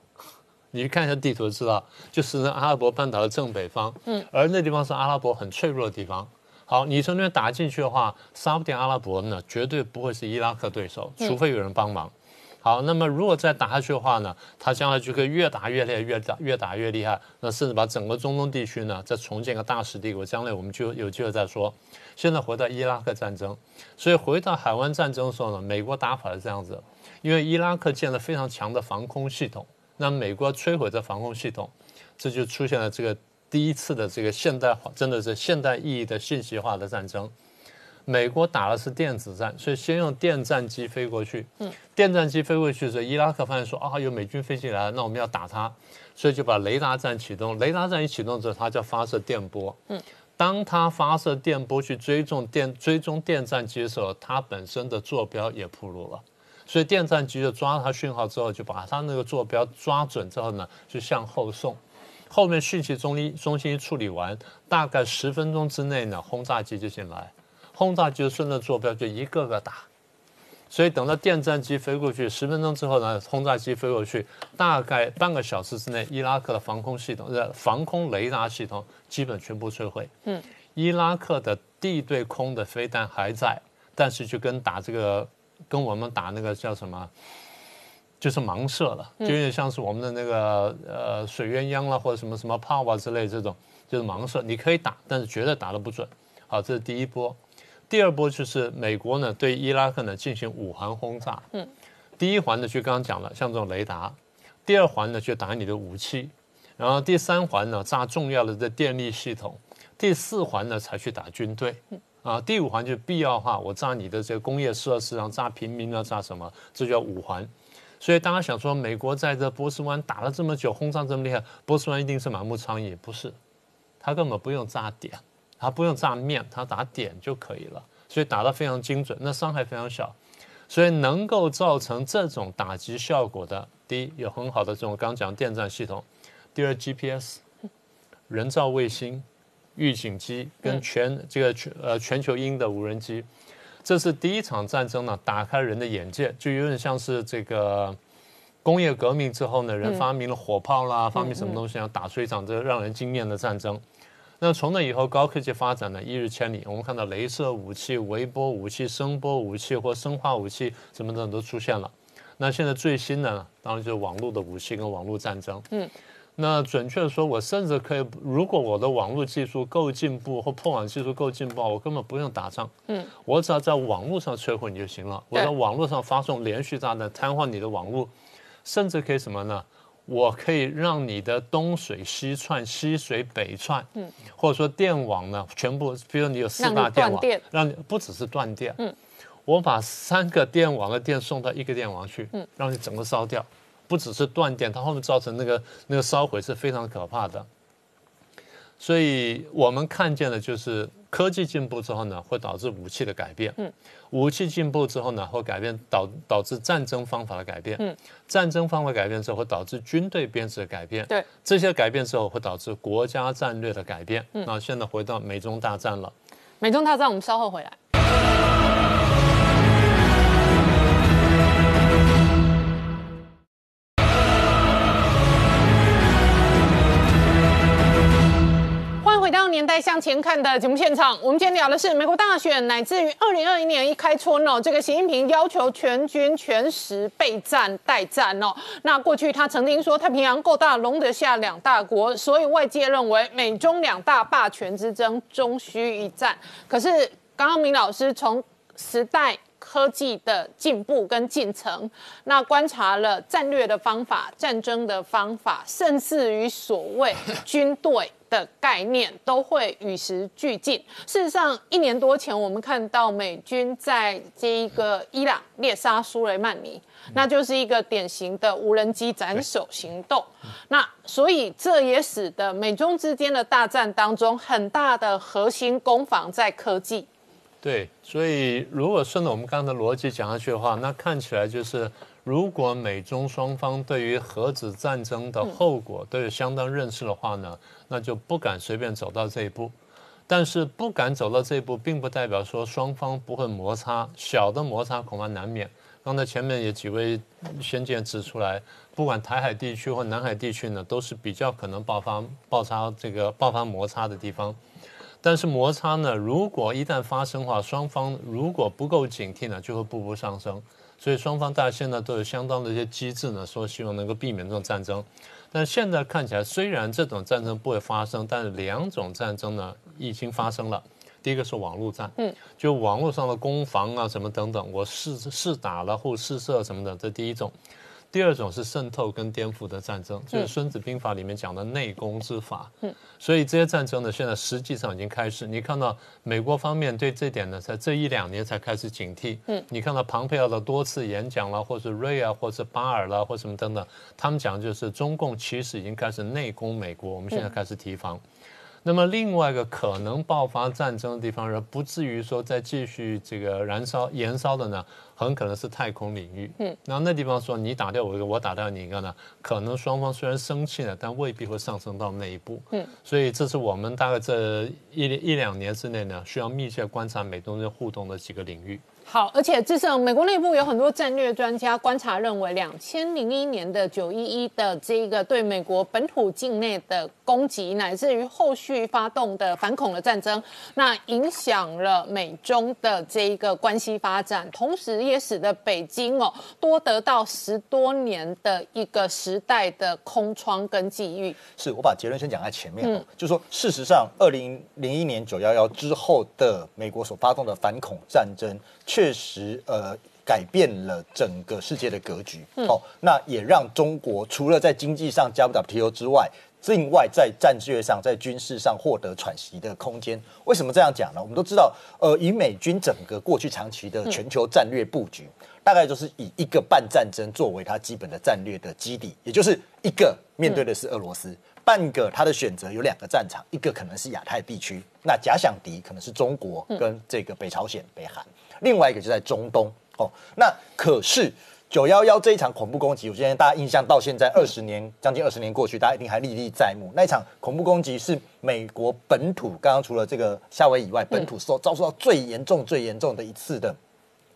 你去看一下地图就知道，就是那阿拉伯半岛的正北方。嗯，而那地方是阿拉伯很脆弱的地方。好，你从那边打进去的话，沙特阿拉伯呢绝对不会是伊拉克对手，除非有人帮忙。好，那么如果再打下去的话呢，他将来就可以越打越厉害，越打越打越厉害，那甚至把整个中东地区呢再重建个大实帝国。将来我们就有机会再说。现在回到伊拉克战争，所以回到海湾战争的时候呢，美国打法是这样子，因为伊拉克建了非常强的防空系统，那美国摧毁这防空系统，这就出现了这个第一次的这个现代化，真的是现代意义的信息化的战争。美国打的是电子战，所以先用电战机飞过去。嗯，电战机飞过去的时候，伊拉克发现说啊，有美军飞机来了，那我们要打它，所以就把雷达站启动。雷达站一启动之后，它就发射电波。嗯，当它发射电波去追踪电追踪电战机的时候，它本身的坐标也暴露了，所以电战机就抓它讯号之后，就把它那个坐标抓准之后呢，就向后送。后面讯息中心中心处理完，大概十分钟之内呢，轰炸机就进来。轰炸机顺着坐标就一个个打，所以等到电战机飞过去十分钟之后呢，轰炸机飞过去，大概半个小时之内，伊拉克的防空系统、呃防空雷达系统基本全部摧毁。嗯，伊拉克的地对空的飞弹还在，但是就跟打这个，跟我们打那个叫什么，就是盲射了，就有点像是我们的那个呃水鸳鸯啦，或者什么什么炮啊之类这种，就是盲射，你可以打，但是绝对打得不准。好，这是第一波。第二波就是美国呢对伊拉克呢进行五环轰炸，嗯，第一环呢就刚刚讲了，像这种雷达，第二环呢就打你的武器，然后第三环呢炸重要的这电力系统，第四环呢才去打军队，啊，第五环就是必要的话我炸你的这个工业设施，然后炸平民啊，炸什么，这叫五环。所以大家想说，美国在这波斯湾打了这么久，轰炸这么厉害，波斯湾一定是满目疮痍？不是，他根本不用炸点。他不用炸面，他打点就可以了，所以打得非常精准，那伤害非常小，所以能够造成这种打击效果的，第一有很好的这种刚讲电站系统，第二 GPS，人造卫星、预警机跟全这个全呃全球鹰的无人机，这是第一场战争呢，打开人的眼界，就有点像是这个工业革命之后呢，人发明了火炮啦，发明什么东西要打出一场这个让人惊艳的战争。那从那以后，高科技发展呢一日千里。我们看到镭射武器、微波武器、声波武器或生化武器什么等都出现了。那现在最新的呢，当然就是网络的武器跟网络战争。嗯，那准确的说，我甚至可以，如果我的网络技术够进步或破网技术够进步，我根本不用打仗。嗯，我只要在网络上摧毁你就行了。我在网络上发送连续炸弹，瘫痪你的网络，甚至可以什么呢？我可以让你的东水西窜，西水北窜，嗯，或者说电网呢，全部，比如你有四大电网，让你不只是断电，嗯，我把三个电网的电送到一个电网去，嗯，让你整个烧掉，不只是断电，它后面造成那个那个烧毁是非常可怕的。所以我们看见的就是科技进步之后呢，会导致武器的改变。嗯，武器进步之后呢，会改变导导致战争方法的改变。嗯，战争方法改变之后，会导致军队编制的改变。对，这些改变之后，会导致国家战略的改变。嗯，那现在回到美中大战了。美中大战，我们稍后回来。年代向前看的节目现场，我们今天聊的是美国大选，乃至于二零二一年一开春哦，这个习近平要求全军全时备战待战哦。那过去他曾经说太平洋够大，容得下两大国，所以外界认为美中两大霸权之争终须一战。可是刚刚明老师从时代科技的进步跟进程，那观察了战略的方法、战争的方法，甚至于所谓 军队。的概念都会与时俱进。事实上，一年多前我们看到美军在这一个伊朗猎杀苏雷曼尼，那就是一个典型的无人机斩首行动。那所以这也使得美中之间的大战当中，很大的核心攻防在科技。对，所以如果顺着我们刚才的逻辑讲下去的话，那看起来就是。如果美中双方对于核子战争的后果都有相当认识的话呢，那就不敢随便走到这一步。但是不敢走到这一步，并不代表说双方不会摩擦，小的摩擦恐怕难免。刚才前面也几位先见指出来，不管台海地区或南海地区呢，都是比较可能爆发爆发这个爆发摩擦的地方。但是摩擦呢，如果一旦发生的话，双方如果不够警惕呢，就会步步上升。所以双方大家现在都有相当的一些机制呢，说希望能够避免这种战争。但现在看起来，虽然这种战争不会发生，但是两种战争呢已经发生了。第一个是网络战，嗯，就网络上的攻防啊什么等等，我试试打了或试射什么的，这第一种。第二种是渗透跟颠覆的战争，就是《孙子兵法》里面讲的内功之法。嗯，所以这些战争呢，现在实际上已经开始。你看到美国方面对这点呢，在这一两年才开始警惕。嗯，你看到庞佩奥的多次演讲啦，或是瑞啊，或是巴尔啦，或什么等等，他们讲就是中共其实已经开始内攻美国，我们现在开始提防。那么另外一个可能爆发战争的地方，而不至于说再继续这个燃烧、燃烧的呢，很可能是太空领域。嗯，然后那地方说你打掉我一个，我打掉你一个呢，可能双方虽然生气了，但未必会上升到那一步。嗯，所以这是我们大概这一一两年之内呢，需要密切观察美中间互动的几个领域。好，而且至少美国内部有很多战略专家观察认为，两千零一年的九一一的这个对美国本土境内的攻击，乃至于后续发动的反恐的战争，那影响了美中的这一个关系发展，同时也使得北京哦多得到十多年的一个时代的空窗跟机遇。是我把结论先讲在前面，嗯，就说事实上，二零零一年九幺幺之后的美国所发动的反恐战争。确实，呃，改变了整个世界的格局。好，那也让中国除了在经济上加入 WTO 之外，另外在战略上、在军事上获得喘息的空间。为什么这样讲呢？我们都知道，呃，以美军整个过去长期的全球战略布局，大概就是以一个半战争作为它基本的战略的基底，也就是一个面对的是俄罗斯，半个它的选择有两个战场，一个可能是亚太地区，那假想敌可能是中国跟这个北朝鲜、北韩。另外一个就在中东哦，那可是九幺幺这一场恐怖攻击，我相信大家印象到现在二十年，将近二十年过去，大家一定还历历在目。那一场恐怖攻击是美国本土，刚刚除了这个夏威夷以外，本土受遭受到最严重、最严重的一次的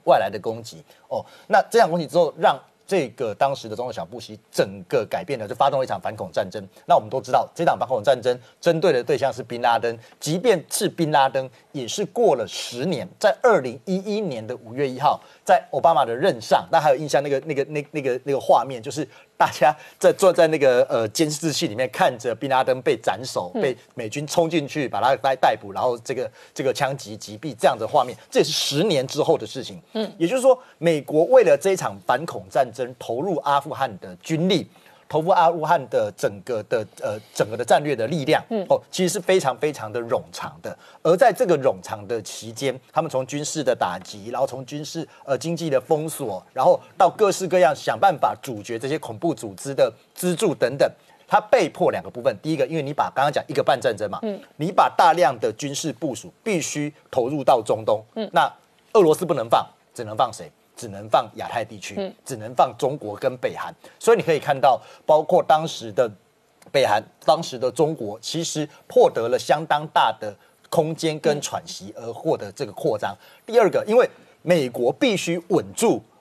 外来的攻击哦。那这场攻击之后，让这个当时的总统小布什整个改变了，就发动了一场反恐战争。那我们都知道，这场反恐战争针对的对象是宾拉登，即便是宾拉登，也是过了十年，在二零一一年的五月一号。在奥巴马的任上，那还有印象那个那个那那个那个画面，就是大家在坐在那个呃监视器里面看着宾拉登被斩首，被美军冲进去把他逮逮捕，然后这个这个枪击击毙这样的画面，这也是十年之后的事情。嗯，也就是说，美国为了这一场反恐战争投入阿富汗的军力。投入阿富汗的整个的呃整个的战略的力量，嗯哦，其实是非常非常的冗长的。而在这个冗长的期间，他们从军事的打击，然后从军事呃经济的封锁，然后到各式各样想办法阻绝这些恐怖组织的资助等等，他被迫两个部分。第一个，因为你把刚刚讲一个半战争嘛，嗯，你把大量的军事部署必须投入到中东，嗯，那俄罗斯不能放，只能放谁？只能放亚太地区，只能放中国跟北韩，所以你可以看到，包括当时的北韩、当时的中国，其实获得了相当大的空间跟喘息，而获得这个扩张。第二个，因为美国必须稳住哦。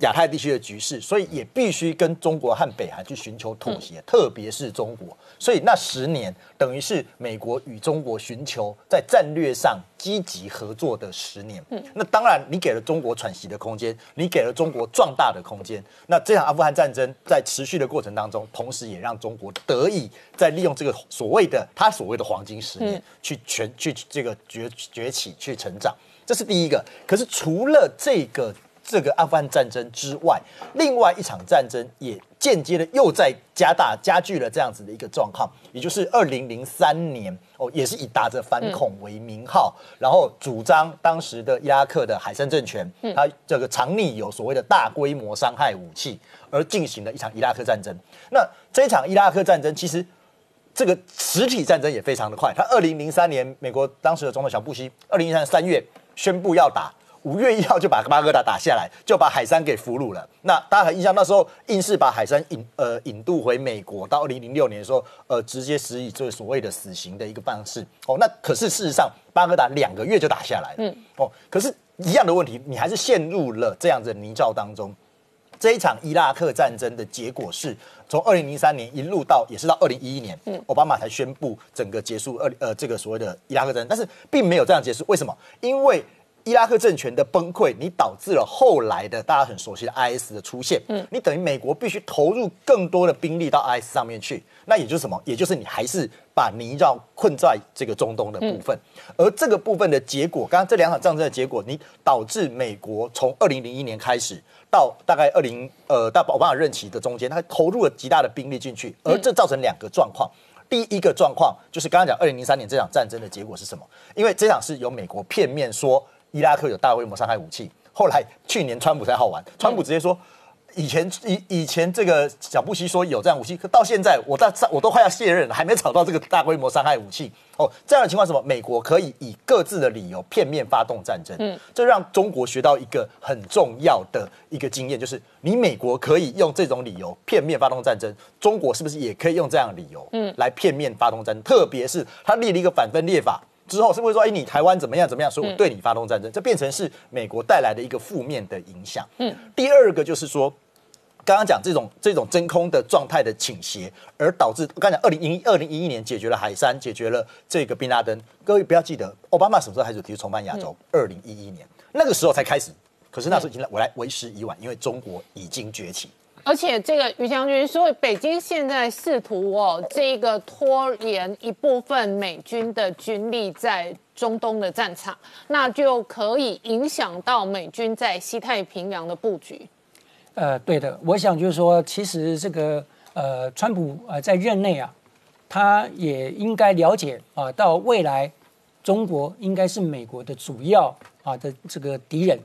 亚太地区的局势，所以也必须跟中国和北韩去寻求妥协，特别是中国。所以那十年等于是美国与中国寻求在战略上积极合作的十年。嗯，那当然，你给了中国喘息的空间，你给了中国壮大的空间。那这场阿富汗战争在持续的过程当中，同时也让中国得以在利用这个所谓的他所谓的黄金十年去全去这个崛崛起去成长。这是第一个。可是除了这个。这个阿富汗战争之外，另外一场战争也间接的又在加大加剧了这样子的一个状况，也就是二零零三年哦，也是以打着反恐为名号，然后主张当时的伊拉克的海山政权，他这个藏匿有所谓的大规模伤害武器，而进行了一场伊拉克战争。那这场伊拉克战争其实这个实体战争也非常的快，他二零零三年美国当时的总统小布希，二零一三年三月宣布要打。五月一号就把巴格达打下来，就把海山给俘虏了。那大家很印象那时候硬是把海山引呃引渡回美国，到二零零六年的时候，呃直接施以这所谓的死刑的一个方式。哦，那可是事实上巴格达两个月就打下来了。嗯，哦，可是一样的问题，你还是陷入了这样子泥沼当中。这一场伊拉克战争的结果是从二零零三年一路到也是到二零一一年，奥巴马才宣布整个结束二呃这个所谓的伊拉克战争，但是并没有这样结束。为什么？因为伊拉克政权的崩溃，你导致了后来的大家很熟悉的 IS 的出现。嗯，你等于美国必须投入更多的兵力到 IS 上面去。那也就是什么？也就是你还是把泥绕困在这个中东的部分。而这个部分的结果，刚刚这两场战争的结果，你导致美国从二零零一年开始到大概二零呃到奥巴马任期的中间，他投入了极大的兵力进去，而这造成两个状况。第一个状况就是刚刚讲二零零三年这场战争的结果是什么？因为这场是由美国片面说。伊拉克有大规模伤害武器，后来去年川普才好玩，川普直接说，以前以以前这个小布希说有这样武器，可到现在我在 我都快要卸任了，还没找到这个大规模伤害武器。哦，这样的情况什么？美国可以以各自的理由片面发动战争，嗯，这让中国学到一个很重要的一个经验，就是你美国可以用这种理由片面发动战争，中国是不是也可以用这样的理由，嗯，来片面发动战争？特别是他立了一个反分裂法。之后是不是说，哎，你台湾怎么样怎么样，所以我对你发动战争，这变成是美国带来的一个负面的影响。嗯，第二个就是说，刚刚讲这种这种真空的状态的倾斜，而导致我刚才二零一二零一一年解决了海山，解决了这个宾拉登。各位不要记得，奥巴马什么时候开始提出重返亚洲？二零一一年那个时候才开始，可是那时候已经来我来为时已晚，因为中国已经崛起。而且这个于将军说，北京现在试图哦，这个拖延一部分美军的军力在中东的战场，那就可以影响到美军在西太平洋的布局。呃，对的，我想就是说，其实这个呃，川普呃在任内啊，他也应该了解啊，到未来中国应该是美国的主要啊的这个敌人。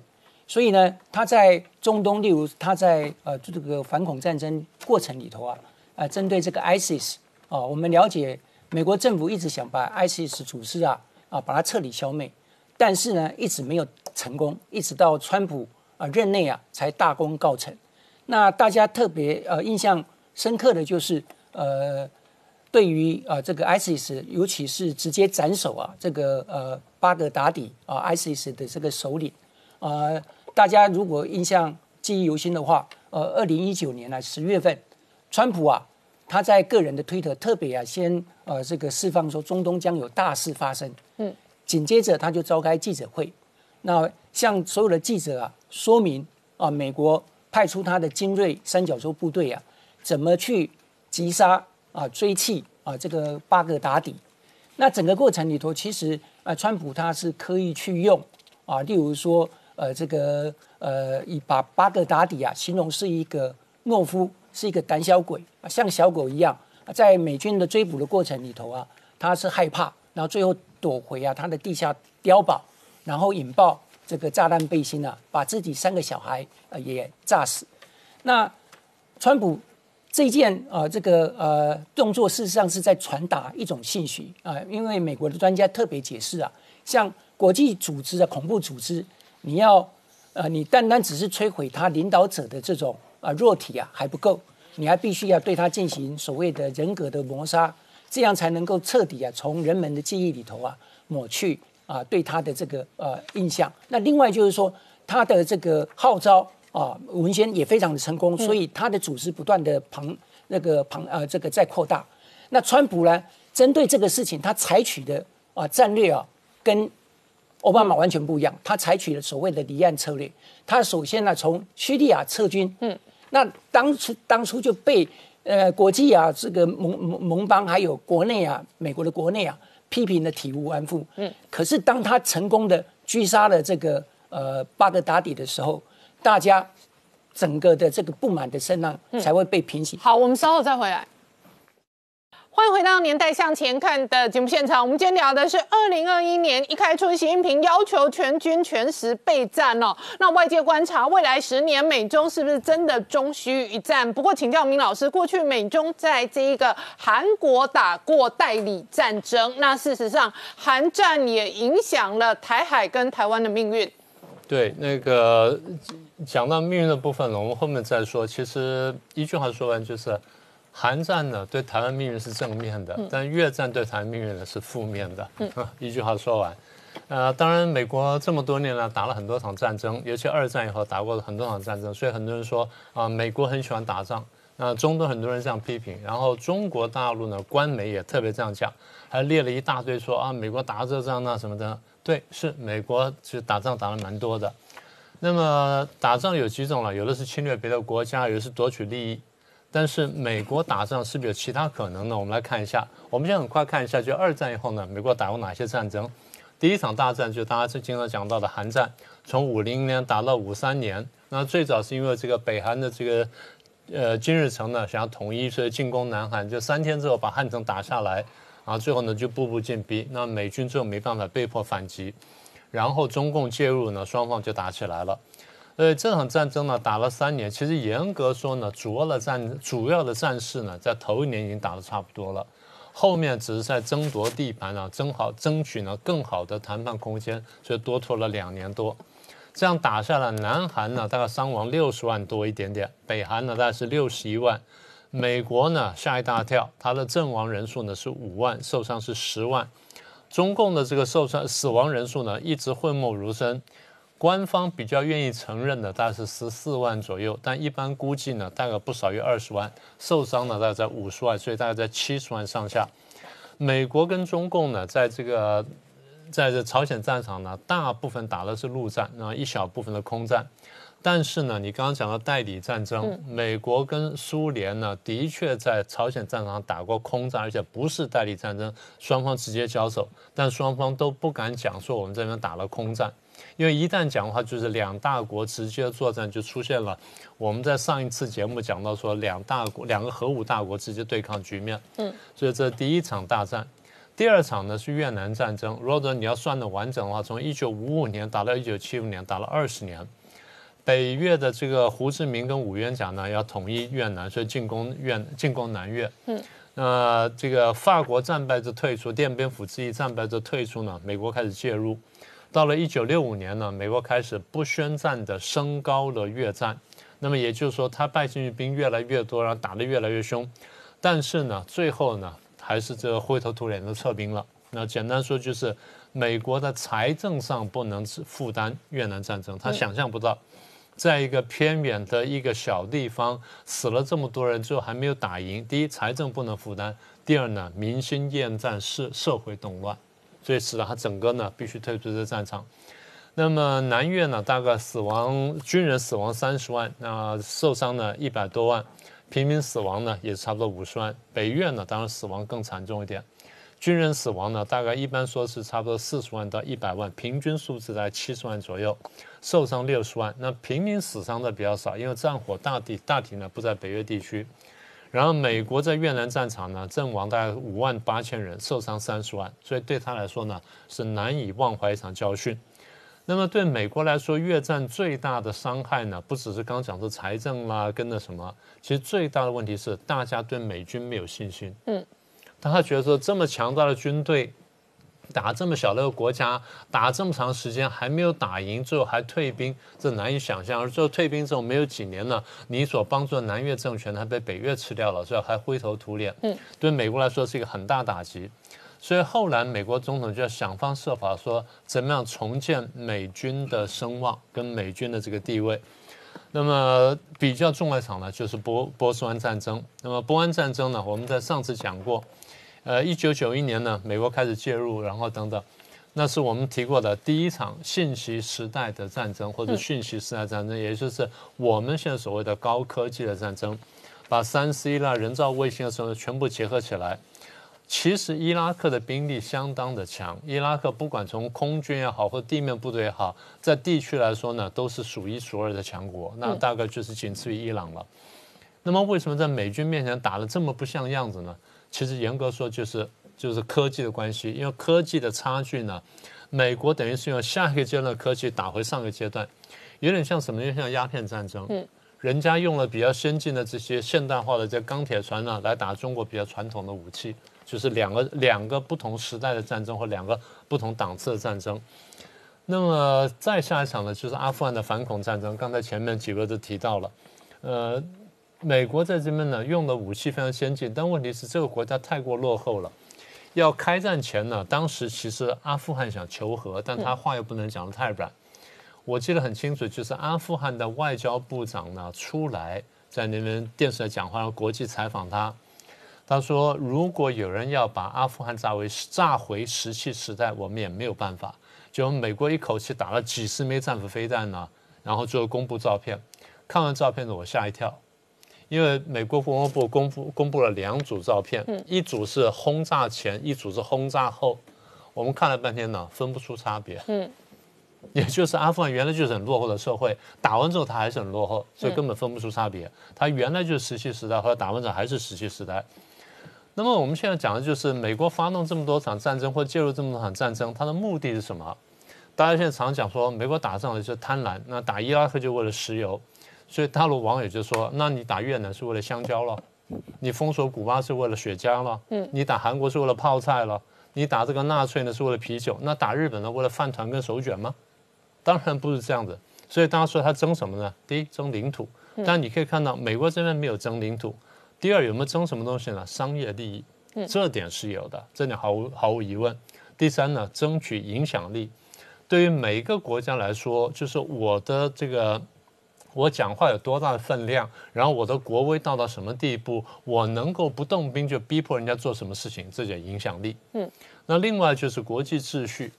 所以呢，他在中东，例如他在呃这个反恐战争过程里头啊，呃，针对这个 ISIS 啊，我们了解美国政府一直想把 ISIS 组织啊啊把它彻底消灭，但是呢一直没有成功，一直到川普啊任内啊才大功告成。那大家特别呃印象深刻的就是呃对于啊这个 ISIS，尤其是直接斩首啊这个呃巴格达底啊 ISIS 的这个首领啊。大家如果印象记忆犹新的话，呃，二零一九年呢十月份，川普啊，他在个人的推特特别啊，先呃这个释放说中东将有大事发生，嗯，紧接着他就召开记者会，那向所有的记者啊说明啊，美国派出他的精锐三角洲部队啊，怎么去击杀啊追击啊这个巴格达底，那整个过程里头，其实啊，川普他是刻意去用啊，例如说。呃，这个呃，以把巴格达底啊形容是一个懦夫，是一个胆小鬼啊，像小狗一样，在美军的追捕的过程里头啊，他是害怕，然后最后躲回啊他的地下碉堡，然后引爆这个炸弹背心啊，把自己三个小孩呃也炸死。那川普这件啊这个呃动作，事实上是在传达一种信息啊，因为美国的专家特别解释啊，像国际组织的恐怖组织。你要，呃，你单单只是摧毁他领导者的这种啊弱体啊还不够，你还必须要对他进行所谓的人格的磨杀，这样才能够彻底啊从人们的记忆里头啊抹去啊对他的这个呃印象。那另外就是说，他的这个号召啊文宣也非常的成功，所以他的组织不断的庞那个庞呃这个在扩大。那川普呢，针对这个事情，他采取的啊战略啊跟。奥巴马完全不一样，他采取了所谓的离岸策略。他首先呢从叙利亚撤军，嗯，那当初当初就被呃国际啊这个盟盟盟邦还有国内啊美国的国内啊批评的体无完肤，嗯。可是当他成功的狙杀了这个呃巴格达底的时候，大家整个的这个不满的声浪才会被平息。好，我们稍后再回来。欢迎回到《年代向前看》的节目现场。我们今天聊的是二零二一年一开出，习近平要求全军全时备战哦。那外界观察，未来十年美中是不是真的终须一战？不过请教明老师，过去美中在这一个韩国打过代理战争，那事实上韩战也影响了台海跟台湾的命运。对，那个讲到命运的部分，我们后面再说。其实一句话说完就是。韩战呢，对台湾命运是正面的，但越战对台湾命运呢是负面的。一句话说完，呃，当然，美国这么多年来打了很多场战争，尤其二战以后打过了很多场战争，所以很多人说啊、美国很喜欢打仗。那中东很多人这样批评，然后中国大陆呢，官媒也特别这样讲，还列了一大堆说啊，美国打这仗那什么的。对，是美国其实打仗打了蛮多的。那么打仗有几种了，有的是侵略别的国家，有的是夺取利益。但是美国打仗是不是有其他可能呢？我们来看一下。我们先很快看一下，就二战以后呢，美国打过哪些战争？第一场大战就是大家是经常讲到的韩战，从五零年打到五三年。那最早是因为这个北韩的这个呃金日成呢想要统一，所以进攻南韩，就三天之后把汉城打下来，然后最后呢就步步进逼。那美军最后没办法，被迫反击，然后中共介入呢，双方就打起来了。呃，这场战争呢打了三年，其实严格说呢，主要的战主要的战事呢，在头一年已经打得差不多了，后面只是在争夺地盘啊，争好争取呢更好的谈判空间，所以多拖了两年多。这样打下来，南韩呢大概伤亡六十万多一点点，北韩呢大概是六十一万，美国呢吓一大跳，它的阵亡人数呢是五万，受伤是十万，中共的这个受伤死亡人数呢一直讳莫如深。官方比较愿意承认的大概是十四万左右，但一般估计呢，大概不少于二十万，受伤呢大概在五十万，所以大概在七十万上下。美国跟中共呢，在这个在这朝鲜战场呢，大部分打的是陆战，然后一小部分的空战。但是呢，你刚刚讲到代理战争，美国跟苏联呢，的确在朝鲜战场打过空战，而且不是代理战争，双方直接交手，但双方都不敢讲说我们这边打了空战。因为一旦讲的话，就是两大国直接作战就出现了。我们在上一次节目讲到说，两大国两个核武大国直接对抗局面。嗯，所以这第一场大战，第二场呢是越南战争。如果你要算的完整的话，从一九五五年打到一九七五年，打了二十年。北越的这个胡志明跟武元甲呢要统一越南，所以进攻越进攻南越。嗯，那这个法国战败就退出，奠边府之役战败就退出呢，美国开始介入。到了一九六五年呢，美国开始不宣战的升高了越战，那么也就是说，他败进去兵越来越多，然后打得越来越凶，但是呢，最后呢，还是这个灰头土脸的撤兵了。那简单说就是，美国的财政上不能负担越南战争，他想象不到，在一个偏远的一个小地方死了这么多人，最后还没有打赢。第一，财政不能负担；第二呢，民心厌战，社社会动乱。所以使得他整个呢必须退出这战场。那么南越呢，大概死亡军人死亡三十万，那受伤呢一百多万，平民死亡呢也差不多五十万。北越呢，当然死亡更惨重一点，军人死亡呢大概一般说是差不多四十万到一百万，平均数字在七十万左右，受伤六十万。那平民死伤的比较少，因为战火大体大体呢不在北越地区。然后美国在越南战场呢，阵亡大概五万八千人，受伤三十万，所以对他来说呢是难以忘怀一场教训。那么对美国来说，越战最大的伤害呢，不只是刚讲的财政啦，跟那什么，其实最大的问题是大家对美军没有信心。嗯，当他觉得说这么强大的军队。打这么小的一个国家，打这么长时间还没有打赢，最后还退兵，这难以想象。而最后退兵之后没有几年呢，你所帮助的南越政权还被北越吃掉了，最后还灰头土脸。嗯，对美国来说是一个很大打击。所以后来美国总统就要想方设法说，怎么样重建美军的声望跟美军的这个地位。那么比较重要一场呢，就是波波斯湾战争。那么波湾战争呢，我们在上次讲过。呃，一九九一年呢，美国开始介入，然后等等，那是我们提过的第一场信息时代的战争，或者讯息时代战争，也就是我们现在所谓的高科技的战争，把三 C 啦、人造卫星的什么全部结合起来。其实伊拉克的兵力相当的强，伊拉克不管从空军也好，或地面部队也好，在地区来说呢，都是数一数二的强国，那大概就是仅次于伊朗了。那么为什么在美军面前打得这么不像样子呢？其实严格说，就是就是科技的关系，因为科技的差距呢，美国等于是用下一个阶段的科技打回上个阶段，有点像什么？就像鸦片战争，嗯，人家用了比较先进的这些现代化的这钢铁船呢，来打中国比较传统的武器，就是两个两个不同时代的战争或两个不同档次的战争。那么再下一场呢，就是阿富汗的反恐战争。刚才前面几位都提到了，呃。美国在这边呢用的武器非常先进，但问题是这个国家太过落后了。要开战前呢，当时其实阿富汗想求和，但他话又不能讲得太软。我记得很清楚，就是阿富汗的外交部长呢出来在那边电视台讲话，让国际采访他。他说：“如果有人要把阿富汗炸为炸回石器时代，我们也没有办法。”就美国一口气打了几十枚战斧飞弹呢，然后最后公布照片。看完照片呢，我吓一跳，因为美国国防部公布公布了两组照片，一组是轰炸前，一组是轰炸后。我们看了半天呢，分不出差别。嗯。也就是阿富汗原来就是很落后的社会，打完之后它还是很落后，所以根本分不出差别。它原来就是石器时代，后来打完之后还是石器时代。那么我们现在讲的就是美国发动这么多场战争或介入这么多场战争，它的目的是什么？大家现在常讲说美国打仗的就是贪婪，那打伊拉克就为了石油，所以大陆网友就说：那你打越南是为了香蕉了，你封锁古巴是为了雪茄了，嗯，你打韩国是为了泡菜了，你打这个纳粹呢是为了啤酒，那打日本呢为了饭团跟手卷吗？当然不是这样子，所以大家说他争什么呢？第一，争领土，但你可以看到美国这边没有争领土。第二，有没有争什么东西呢？商业利益，这点是有的，这点毫无毫无疑问。第三呢，争取影响力。对于每一个国家来说，就是我的这个，我讲话有多大的分量，然后我的国威到达什么地步，我能够不动兵就逼迫人家做什么事情，这叫影响力。嗯，那另外就是国际秩序。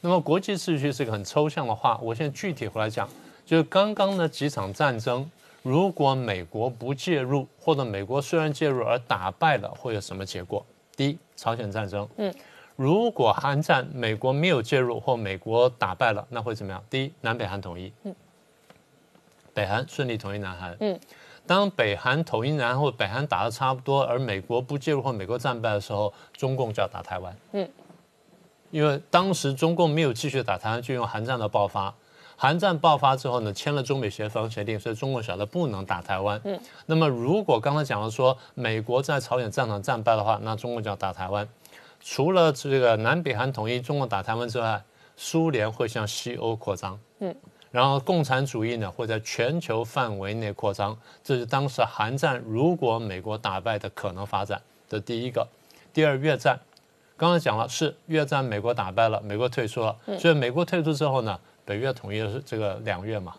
那么国际秩序是一个很抽象的话，我现在具体回来讲，就是刚刚的几场战争，如果美国不介入，或者美国虽然介入而打败了，会有什么结果？第一，朝鲜战争。嗯，如果韩战美国没有介入或美国打败了，那会怎么样？第一，南北韩统一。嗯，北韩顺利统一南韩。嗯，当北韩统一南或北韩打的差不多，而美国不介入或美国战败的时候，中共就要打台湾。嗯。因为当时中共没有继续打台湾，就用韩战的爆发。韩战爆发之后呢，签了中美协防协定，所以中共晓得不能打台湾。嗯。那么如果刚才讲了说美国在朝鲜战场战败的话，那中共就要打台湾。除了这个南北韩统一，中共打台湾之外，苏联会向西欧扩张。嗯。然后共产主义呢会在全球范围内扩张，这是当时韩战如果美国打败的可能发展的第一个。第二，越战。刚才讲了，是越战美国打败了，美国退出了，所以美国退出之后呢，北越统一是这个两越嘛，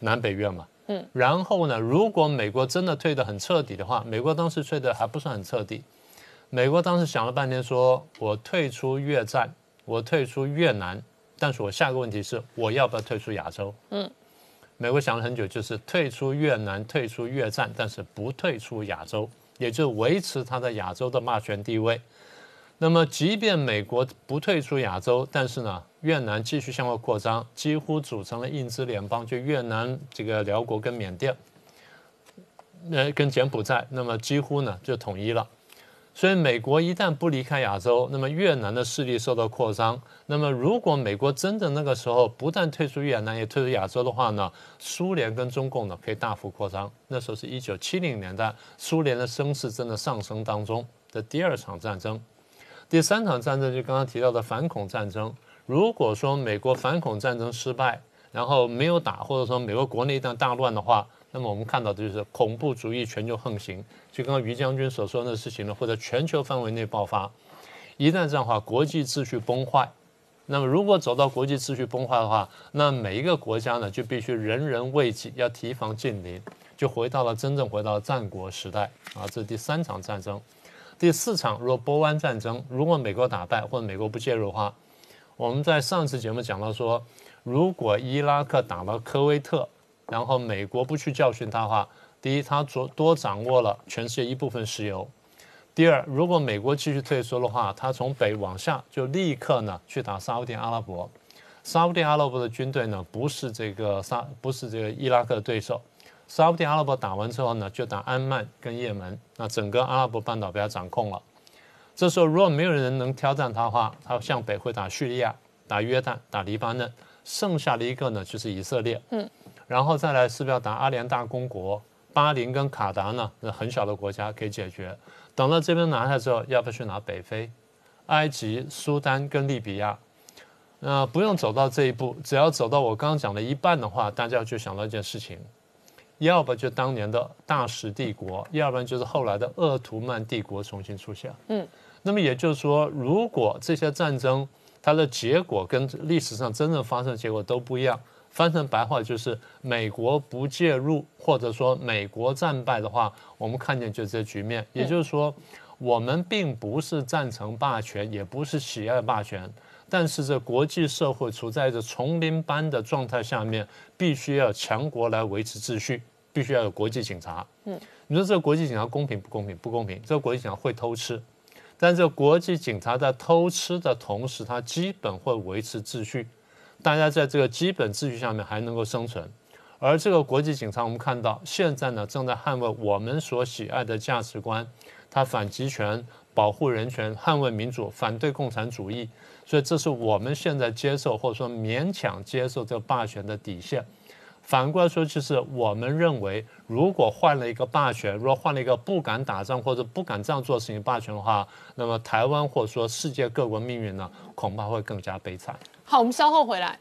南北越嘛。嗯。然后呢，如果美国真的退得很彻底的话，美国当时退得还不算很彻底，美国当时想了半天，说我退出越战，我退出越南，但是我下个问题是我要不要退出亚洲？嗯。美国想了很久，就是退出越南，退出越战，但是不退出亚洲，也就维持它在亚洲的霸权地位。那么，即便美国不退出亚洲，但是呢，越南继续向外扩张，几乎组成了印支联邦，就越南、这个辽国跟缅甸，呃，跟柬埔寨，那么几乎呢就统一了。所以，美国一旦不离开亚洲，那么越南的势力受到扩张。那么，如果美国真的那个时候不但退出越南，也退出亚洲的话呢，苏联跟中共呢可以大幅扩张。那时候是一九七零年代，苏联的声势正在上升当中的第二场战争。第三场战争就刚刚提到的反恐战争。如果说美国反恐战争失败，然后没有打，或者说美国国内一旦大乱的话，那么我们看到的就是恐怖主义全球横行。就刚刚于将军所说的事情呢，或者全球范围内爆发。一旦这样的话，国际秩序崩坏。那么如果走到国际秩序崩坏的话，那每一个国家呢就必须人人为己，要提防近邻，就回到了真正回到战国时代啊。这是第三场战争。第四场，若波湾战争，如果美国打败或者美国不介入的话，我们在上次节目讲到说，如果伊拉克打到科威特，然后美国不去教训他的话，第一，他多多掌握了全世界一部分石油；第二，如果美国继续退缩的话，他从北往下就立刻呢去打沙地阿拉伯，沙地阿拉伯的军队呢不是这个沙不是这个伊拉克的对手。沙地阿拉伯打完之后呢，就打安曼跟也门，那整个阿拉伯半岛被他掌控了。这时候如果没有人能挑战他的话，他向北会打叙利亚、打约旦、打黎巴嫩，剩下的一个呢就是以色列。嗯，然后再来是不是要打阿联大公国、巴林跟卡达呢？那很小的国家可以解决。等到这边拿下之后，要不要去拿北非、埃及、苏丹跟利比亚？那不用走到这一步，只要走到我刚刚讲的一半的话，大家就想到一件事情。要不就当年的大食帝国，要不然就是后来的鄂图曼帝国重新出现。嗯，那么也就是说，如果这些战争它的结果跟历史上真正发生的结果都不一样，翻成白话就是美国不介入，或者说美国战败的话，我们看见就这局面。也就是说，我们并不是赞成霸权，也不是喜爱霸权。但是这国际社会处在这丛林般的状态下面，必须要强国来维持秩序，必须要有国际警察。嗯，你说这个国际警察公平不公平？不公平。这个国际警察会偷吃，但这个国际警察在偷吃的同时，他基本会维持秩序，大家在这个基本秩序下面还能够生存。而这个国际警察，我们看到现在呢，正在捍卫我们所喜爱的价值观，他反集权、保护人权、捍卫民主、反对共产主义。所以这是我们现在接受或者说勉强接受这个霸权的底线。反过来说，就是我们认为，如果换了一个霸权，如果换了一个不敢打仗或者不敢这样做事情霸权的话，那么台湾或者说世界各国命运呢，恐怕会更加悲惨。好，我们稍后回来。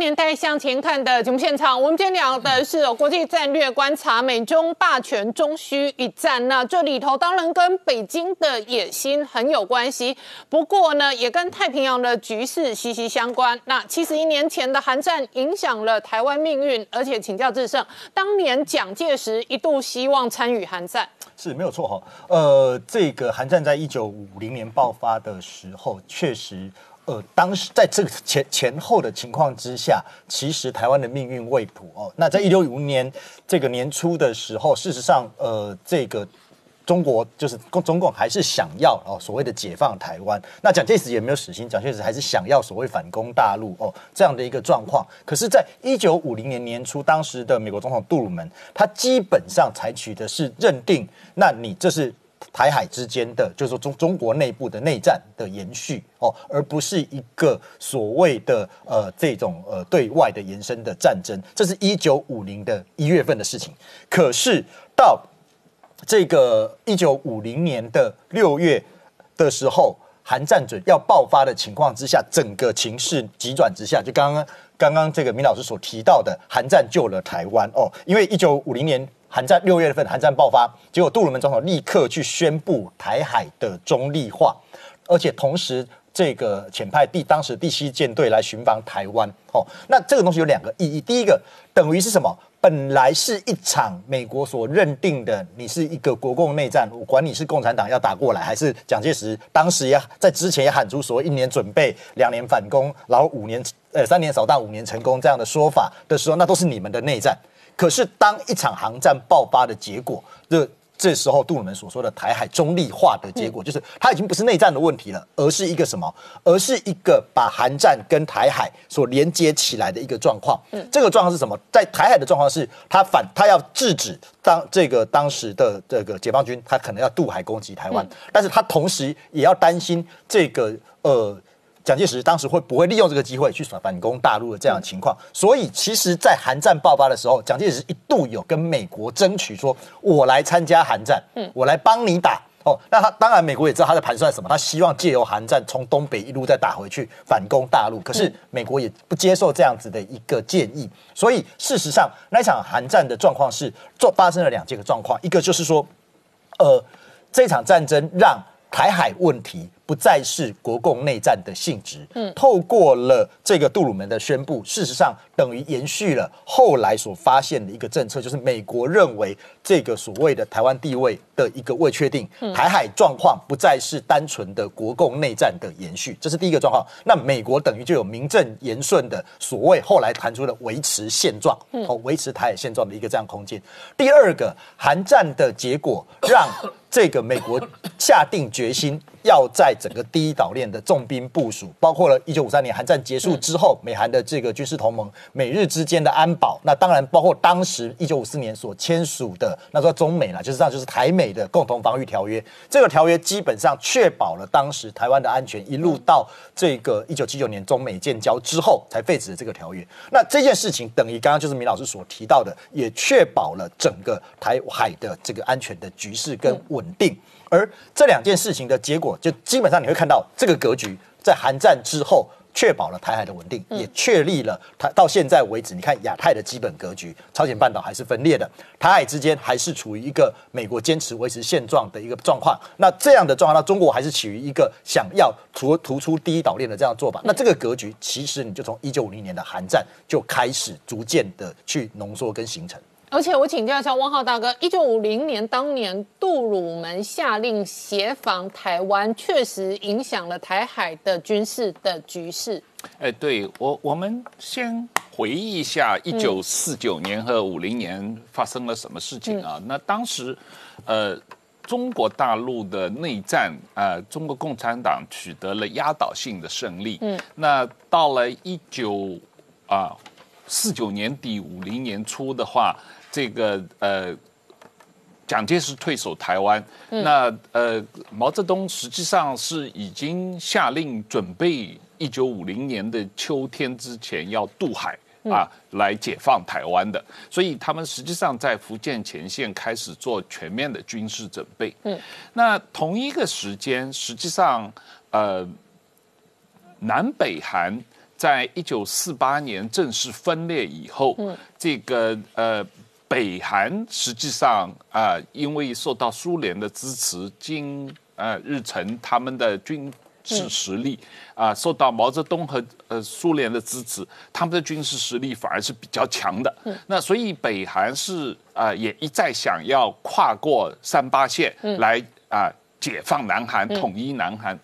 年代向前看的节目现场，我们今天聊的是国际战略观察，美中霸权中需一战。那这里头当然跟北京的野心很有关系，不过呢，也跟太平洋的局势息息相关。那七十一年前的韩战影响了台湾命运，而且请教智胜，当年蒋介石一度希望参与韩战，是没有错哈。呃，这个韩战在一九五零年爆发的时候，确实。呃，当时在这个前前后的情况之下，其实台湾的命运未卜哦。那在一九五零年这个年初的时候，事实上，呃，这个中国就是共中共还是想要哦所谓的解放台湾。那蒋介石也没有死心，蒋介石还是想要所谓反攻大陆哦这样的一个状况。可是，在一九五零年年初，当时的美国总统杜鲁门，他基本上采取的是认定，那你这是。台海之间的，就是说中中国内部的内战的延续哦，而不是一个所谓的呃这种呃对外的延伸的战争。这是一九五零的一月份的事情。可是到这个一九五零年的六月的时候，韩战准要爆发的情况之下，整个情势急转直下。就刚刚刚刚这个明老师所提到的，韩战救了台湾哦，因为一九五零年。韩战六月份，韩战爆发，结果杜鲁门总统立刻去宣布台海的中立化，而且同时这个遣派第当时第七舰队来巡防台湾。哦，那这个东西有两个意义，第一个等于是什么？本来是一场美国所认定的，你是一个国共内战，我管你是共产党要打过来，还是蒋介石当时也在之前也喊出所谓一年准备，两年反攻，然后五年呃三年扫荡，五年成功这样的说法的时候，那都是你们的内战。可是，当一场航战爆发的结果，这这时候杜鲁门所说的台海中立化的结果，就是它已经不是内战的问题了，而是一个什么？而是一个把韩战跟台海所连接起来的一个状况。嗯，这个状况是什么？在台海的状况是，他反他要制止当这个当时的这个解放军，他可能要渡海攻击台湾，但是他同时也要担心这个呃。蒋介石当时会不会利用这个机会去反攻大陆的这样的情况？所以，其实，在韩战爆发的时候，蒋介石一度有跟美国争取说：“我来参加韩战，嗯，我来帮你打。”哦，那他当然，美国也知道他在盘算什么，他希望借由韩战从东北一路再打回去反攻大陆。可是，美国也不接受这样子的一个建议。所以，事实上，那场韩战的状况是做发生了两件个状况，一个就是说，呃，这场战争让台海问题。不再是国共内战的性质。嗯，透过了这个杜鲁门的宣布，事实上等于延续了后来所发现的一个政策，就是美国认为这个所谓的台湾地位的一个未确定，台海状况不再是单纯的国共内战的延续，这是第一个状况。那美国等于就有名正言顺的所谓后来谈出的维持现状，哦，维持台海现状的一个这样空间。第二个，韩战的结果让这个美国下定决心。要在整个第一岛链的重兵部署，包括了一九五三年韩战结束之后，美韩的这个军事同盟，美日之间的安保，那当然包括当时一九五四年所签署的那说中美了，就是这样，就是台美的共同防御条约。这个条约基本上确保了当时台湾的安全，一路到这个一九七九年中美建交之后才废止的这个条约。那这件事情等于刚刚就是米老师所提到的，也确保了整个台海的这个安全的局势跟稳。稳定。而这两件事情的结果，就基本上你会看到这个格局在韩战之后。确保了台海的稳定，也确立了它到现在为止，你看亚太的基本格局，朝鲜半岛还是分裂的，台海之间还是处于一个美国坚持维持现状的一个状况。那这样的状况，那中国还是起于一个想要突突出第一岛链的这样做法。那这个格局，其实你就从一九五零年的韩战就开始逐渐的去浓缩跟形成。而且我请教一下汪浩大哥，一九五零年当年杜鲁门下令协防台湾，确实影响了台海的军事的局势。哎，对我，我们先回忆一下一九四九年和五零年发生了什么事情啊？那当时，呃，中国大陆的内战，呃，中国共产党取得了压倒性的胜利。嗯，那到了一九啊四九年底五零年初的话。这个呃，蒋介石退守台湾，那呃，毛泽东实际上是已经下令准备一九五零年的秋天之前要渡海啊，来解放台湾的，所以他们实际上在福建前线开始做全面的军事准备。嗯，那同一个时间，实际上呃，南北韩在一九四八年正式分裂以后，这个呃。北韩实际上啊，因为受到苏联的支持，经呃日程他们的军事实力啊，受到毛泽东和呃苏联的支持，他们的军事实力反而是比较强的。那所以北韩是啊，也一再想要跨过三八线来啊解放南韩，统一南韩。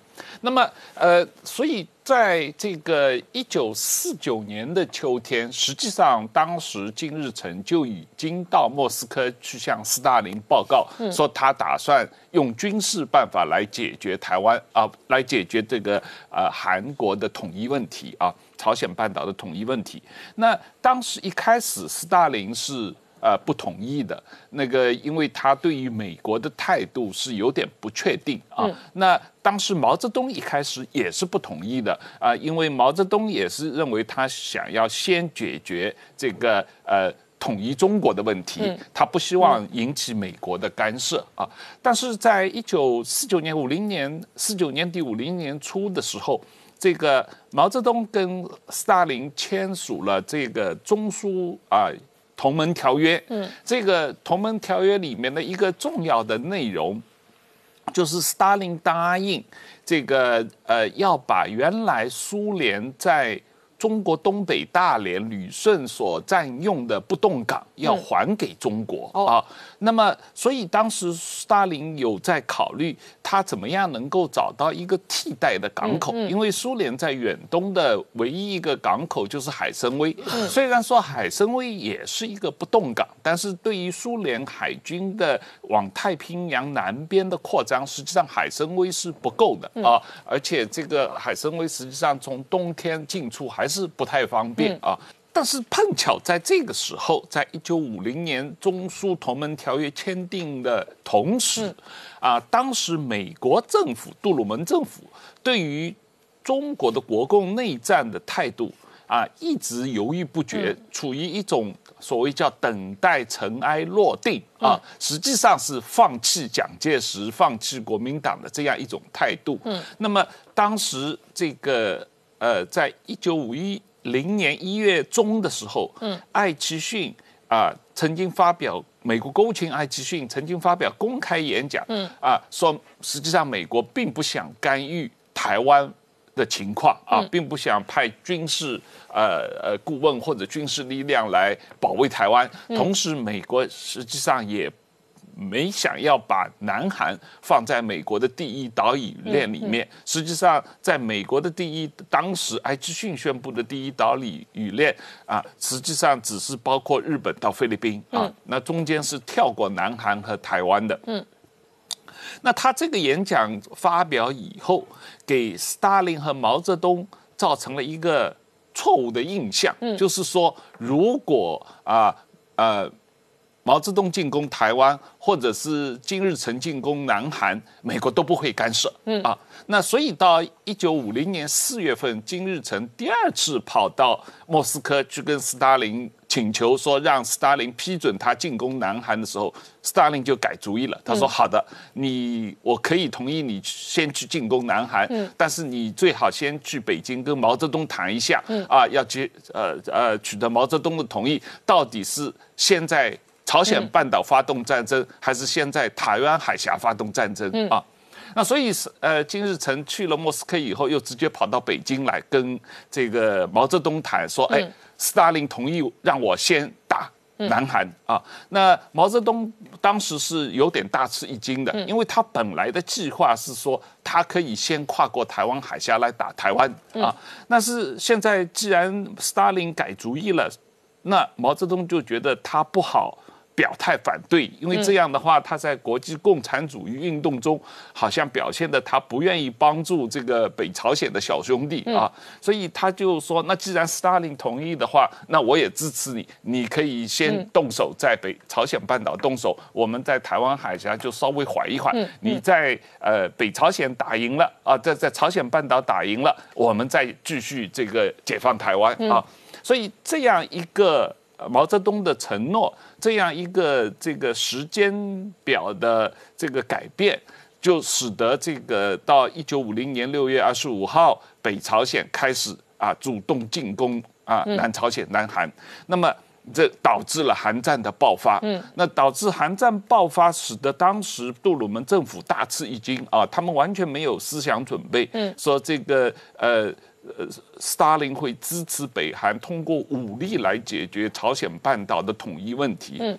那么，呃，所以在这个一九四九年的秋天，实际上当时金日成就已经到莫斯科去向斯大林报告，说他打算用军事办法来解决台湾啊，来解决这个呃韩国的统一问题啊，朝鲜半岛的统一问题。那当时一开始，斯大林是。呃，不同意的那个，因为他对于美国的态度是有点不确定啊。那当时毛泽东一开始也是不同意的啊，因为毛泽东也是认为他想要先解决这个呃统一中国的问题，他不希望引起美国的干涉啊。但是在一九四九年、五零年、四九年底、五零年初的时候，这个毛泽东跟斯大林签署了这个中苏啊。同盟条约，嗯，这个同盟条约里面的一个重要的内容，就是斯大林答应这个呃，要把原来苏联在。中国东北大连旅顺所占用的不动港要还给中国啊，那么所以当时斯大林有在考虑他怎么样能够找到一个替代的港口，因为苏联在远东的唯一一个港口就是海参崴，虽然说海参崴也是一个不动港，但是对于苏联海军的往太平洋南边的扩张，实际上海参崴是不够的啊，而且这个海参崴实际上从冬天进出还。还是不太方便啊，但是碰巧在这个时候，在一九五零年中苏同盟条约签订的同时，啊，当时美国政府杜鲁门政府对于中国的国共内战的态度啊，一直犹豫不决，处于一种所谓叫等待尘埃落定啊，实际上是放弃蒋介石、放弃国民党的这样一种态度。嗯，那么当时这个。呃，在一九五一零年一月中的时候，嗯，艾奇逊啊曾经发表美国国务卿艾奇逊曾经发表公开演讲，嗯。啊说实际上美国并不想干预台湾的情况啊，并不想派军事呃呃顾问或者军事力量来保卫台湾，同时美国实际上也。没想要把南韩放在美国的第一岛屿链里面，实际上在美国的第一，当时艾奇逊宣布的第一岛屿屿链啊，实际上只是包括日本到菲律宾啊，那中间是跳过南韩和台湾的。嗯，那他这个演讲发表以后，给斯大林和毛泽东造成了一个错误的印象，就是说如果啊呃。毛泽东进攻台湾，或者是金日成进攻南韩，美国都不会干涉。嗯啊，那所以到一九五零年四月份，金日成第二次跑到莫斯科去跟斯大林。请求说让斯大林批准他进攻南韩的时候，斯大林就改主意了。他说：“好的，你我可以同意你先去进攻南韩，但是你最好先去北京跟毛泽东谈一下，啊，要接呃呃取得毛泽东的同意，到底是现在朝鲜半岛发动战争，还是先在台湾海峡发动战争啊？”那所以是呃，金日成去了莫斯科以后，又直接跑到北京来跟这个毛泽东谈，说：“哎，斯大林同意让我先打南韩啊。”那毛泽东当时是有点大吃一惊的，因为他本来的计划是说他可以先跨过台湾海峡来打台湾啊。那是现在既然斯大林改主意了，那毛泽东就觉得他不好。表态反对，因为这样的话，他在国际共产主义运动中好像表现的他不愿意帮助这个北朝鲜的小兄弟啊，所以他就说，那既然斯大林同意的话，那我也支持你，你可以先动手在北朝鲜半岛动手，我们在台湾海峡就稍微缓一缓，你在呃北朝鲜打赢了啊，在在朝鲜半岛打赢了，我们再继续这个解放台湾啊，所以这样一个。毛泽东的承诺，这样一个这个时间表的这个改变，就使得这个到一九五零年六月二十五号，北朝鲜开始啊主动进攻啊南朝鲜南韩，那么这导致了韩战的爆发。嗯，那导致韩战爆发，使得当时杜鲁门政府大吃一惊啊，他们完全没有思想准备，嗯，说这个呃。呃，斯大林会支持北韩通过武力来解决朝鲜半岛的统一问题。嗯，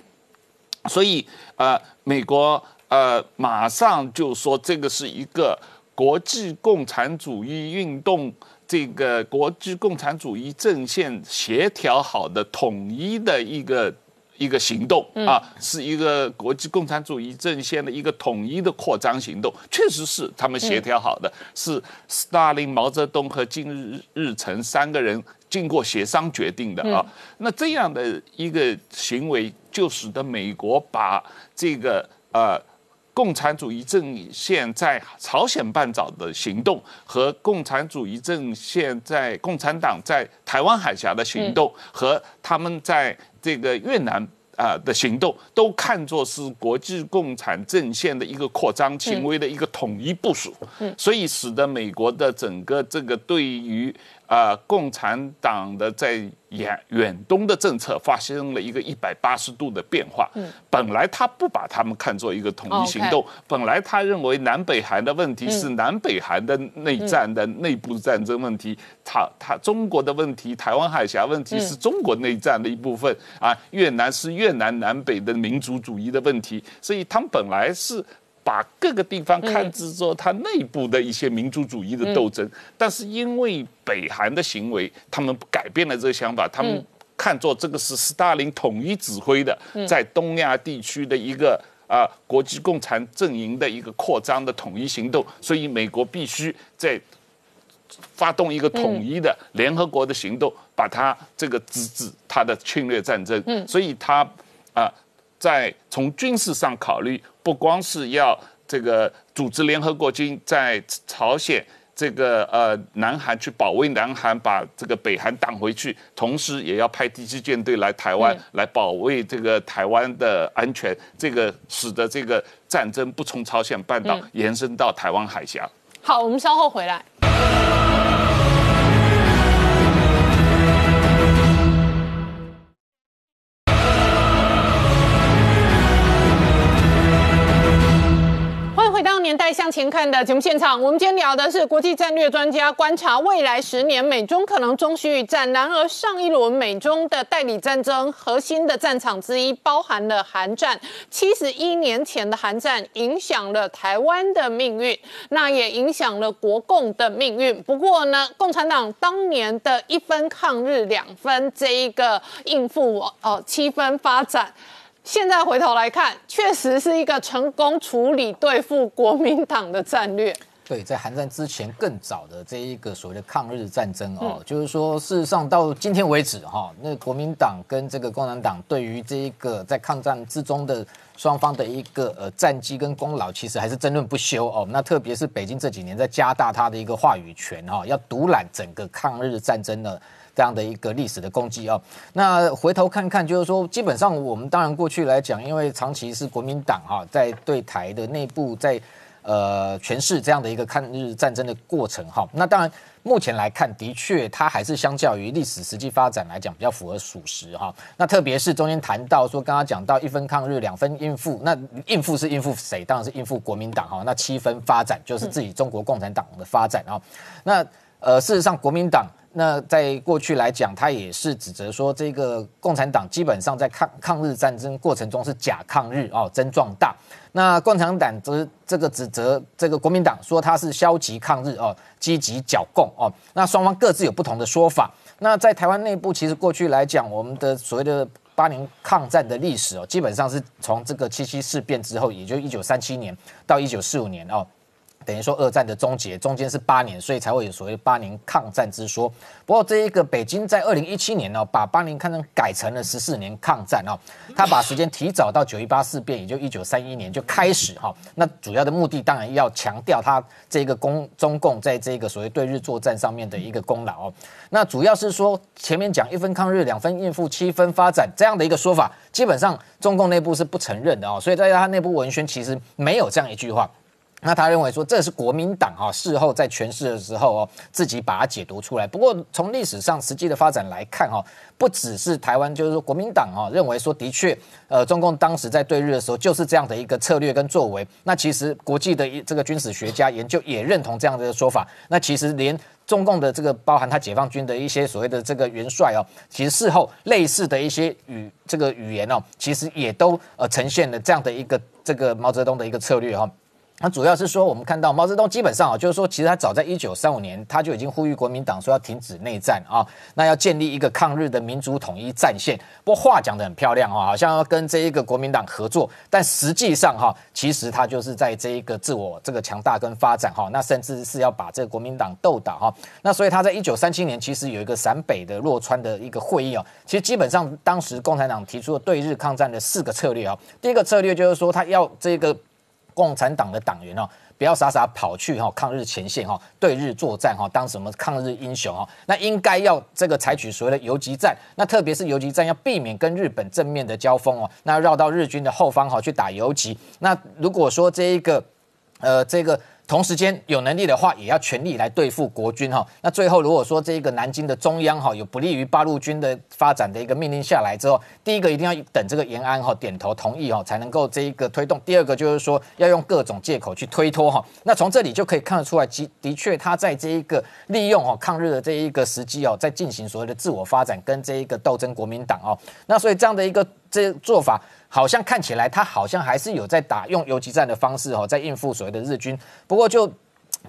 所以呃，美国呃马上就说这个是一个国际共产主义运动，这个国际共产主义阵线协调好的统一的一个。一个行动啊，是一个国际共产主义阵线的一个统一的扩张行动，确实是他们协调好的，是斯大林、毛泽东和金日日成三个人经过协商决定的啊。那这样的一个行为，就使得美国把这个呃共产主义阵线在朝鲜半岛的行动和共产主义阵线在共产党在台湾海峡的行动和他们在。这个越南啊的行动都看作是国际共产阵线的一个扩张行为的一个统一部署，所以使得美国的整个这个对于。啊，共产党的在远远东的政策发生了一个一百八十度的变化。嗯，本来他不把他们看作一个统一行动，本来他认为南北韩的问题是南北韩的内战的内部战争问题，他他中国的问题，台湾海峡问题是中国内战的一部分啊，越南是越南南北的民族主义的问题，所以他们本来是。把各个地方看制作它内部的一些民族主义的斗争，但是因为北韩的行为，他们改变了这个想法，他们看作这个是斯大林统一指挥的，在东亚地区的一个啊国际共产阵营的一个扩张的统一行动，所以美国必须在发动一个统一的联合国的行动，把它这个制止他的侵略战争。嗯。所以他啊。在从军事上考虑，不光是要这个组织联合国军在朝鲜这个呃南韩去保卫南韩，把这个北韩挡回去，同时也要派第七舰队来台湾来保卫这个台湾的安全，这个使得这个战争不从朝鲜半岛延伸到台湾海峡。好，我们稍后回来。前看的节目现场，我们今天聊的是国际战略专家观察未来十年美中可能终须一战。然而，上一轮美中的代理战争核心的战场之一包含了韩战。七十一年前的韩战影响了台湾的命运，那也影响了国共的命运。不过呢，共产党当年的一分抗日两分这一个应付哦七分发展。现在回头来看，确实是一个成功处理对付国民党的战略。对，在韩战之前更早的这一个所谓的抗日战争哦，就是说，事实上到今天为止哈，那国民党跟这个共产党对于这一个在抗战之中的双方的一个呃战绩跟功劳，其实还是争论不休哦。那特别是北京这几年在加大他的一个话语权哈，要独揽整个抗日战争的。这样的一个历史的功绩啊。那回头看看，就是说，基本上我们当然过去来讲，因为长期是国民党哈，在对台的内部在呃诠释这样的一个抗日战争的过程哈。那当然。目前来看，的确，它还是相较于历史实际发展来讲比较符合属实哈。那特别是中间谈到说，刚刚讲到一分抗日，两分应付，那应付是应付谁？当然是应付国民党哈。那七分发展就是自己中国共产党的发展啊。那呃，事实上，国民党那在过去来讲，他也是指责说，这个共产党基本上在抗抗日战争过程中是假抗日哦，真壮大。那共产党则这个指责这个国民党说他是消极抗日哦，积极剿共哦。那双方各自有不同的说法。那在台湾内部，其实过去来讲，我们的所谓的八年抗战的历史哦，基本上是从这个七七事变之后，也就一九三七年到一九四五年哦。等于说二战的终结，中间是八年，所以才会有所谓八年抗战之说。不过这一个北京在二零一七年呢，把八年抗战改成了十四年抗战哦，他把时间提早到九一八事变，也就一九三一年就开始哈。那主要的目的当然要强调他这个共中共在这个所谓对日作战上面的一个功劳哦。那主要是说前面讲一分抗日，两分应付，七分发展这样的一个说法，基本上中共内部是不承认的哦。所以在他内部文宣其实没有这样一句话。那他认为说这是国民党啊事后在诠释的时候哦自己把它解读出来。不过从历史上实际的发展来看哈，不只是台湾，就是说国民党啊认为说的确，呃，中共当时在对日的时候就是这样的一个策略跟作为。那其实国际的这个军事学家研究也认同这样的说法。那其实连中共的这个包含他解放军的一些所谓的这个元帅哦，其实事后类似的一些语这个语言哦，其实也都呃呈现了这样的一个这个毛泽东的一个策略哈。那主要是说，我们看到毛泽东基本上啊，就是说，其实他早在一九三五年，他就已经呼吁国民党说要停止内战啊，那要建立一个抗日的民族统一战线。不过话讲得很漂亮啊，好像要跟这一个国民党合作，但实际上哈，其实他就是在这一个自我这个强大跟发展哈，那甚至是要把这个国民党斗倒哈。那所以他在一九三七年其实有一个陕北的洛川的一个会议啊，其实基本上当时共产党提出了对日抗战的四个策略啊，第一个策略就是说他要这个。共产党的党员哦，不要傻傻跑去哈抗日前线哈对日作战哈当什么抗日英雄哦，那应该要这个采取所谓的游击战，那特别是游击战要避免跟日本正面的交锋哦，那绕到日军的后方哈去打游击。那如果说这一个呃这个。同时间有能力的话，也要全力来对付国军哈。那最后如果说这个南京的中央哈有不利于八路军的发展的一个命令下来之后，第一个一定要等这个延安哈点头同意哈，才能够这一个推动。第二个就是说要用各种借口去推脱哈。那从这里就可以看得出来，的的确他在这一个利用哈抗日的这一个时机哦，在进行所谓的自我发展跟这一个斗争国民党哦。那所以这样的一个这做法。好像看起来他好像还是有在打用游击战的方式哦，在应付所谓的日军。不过就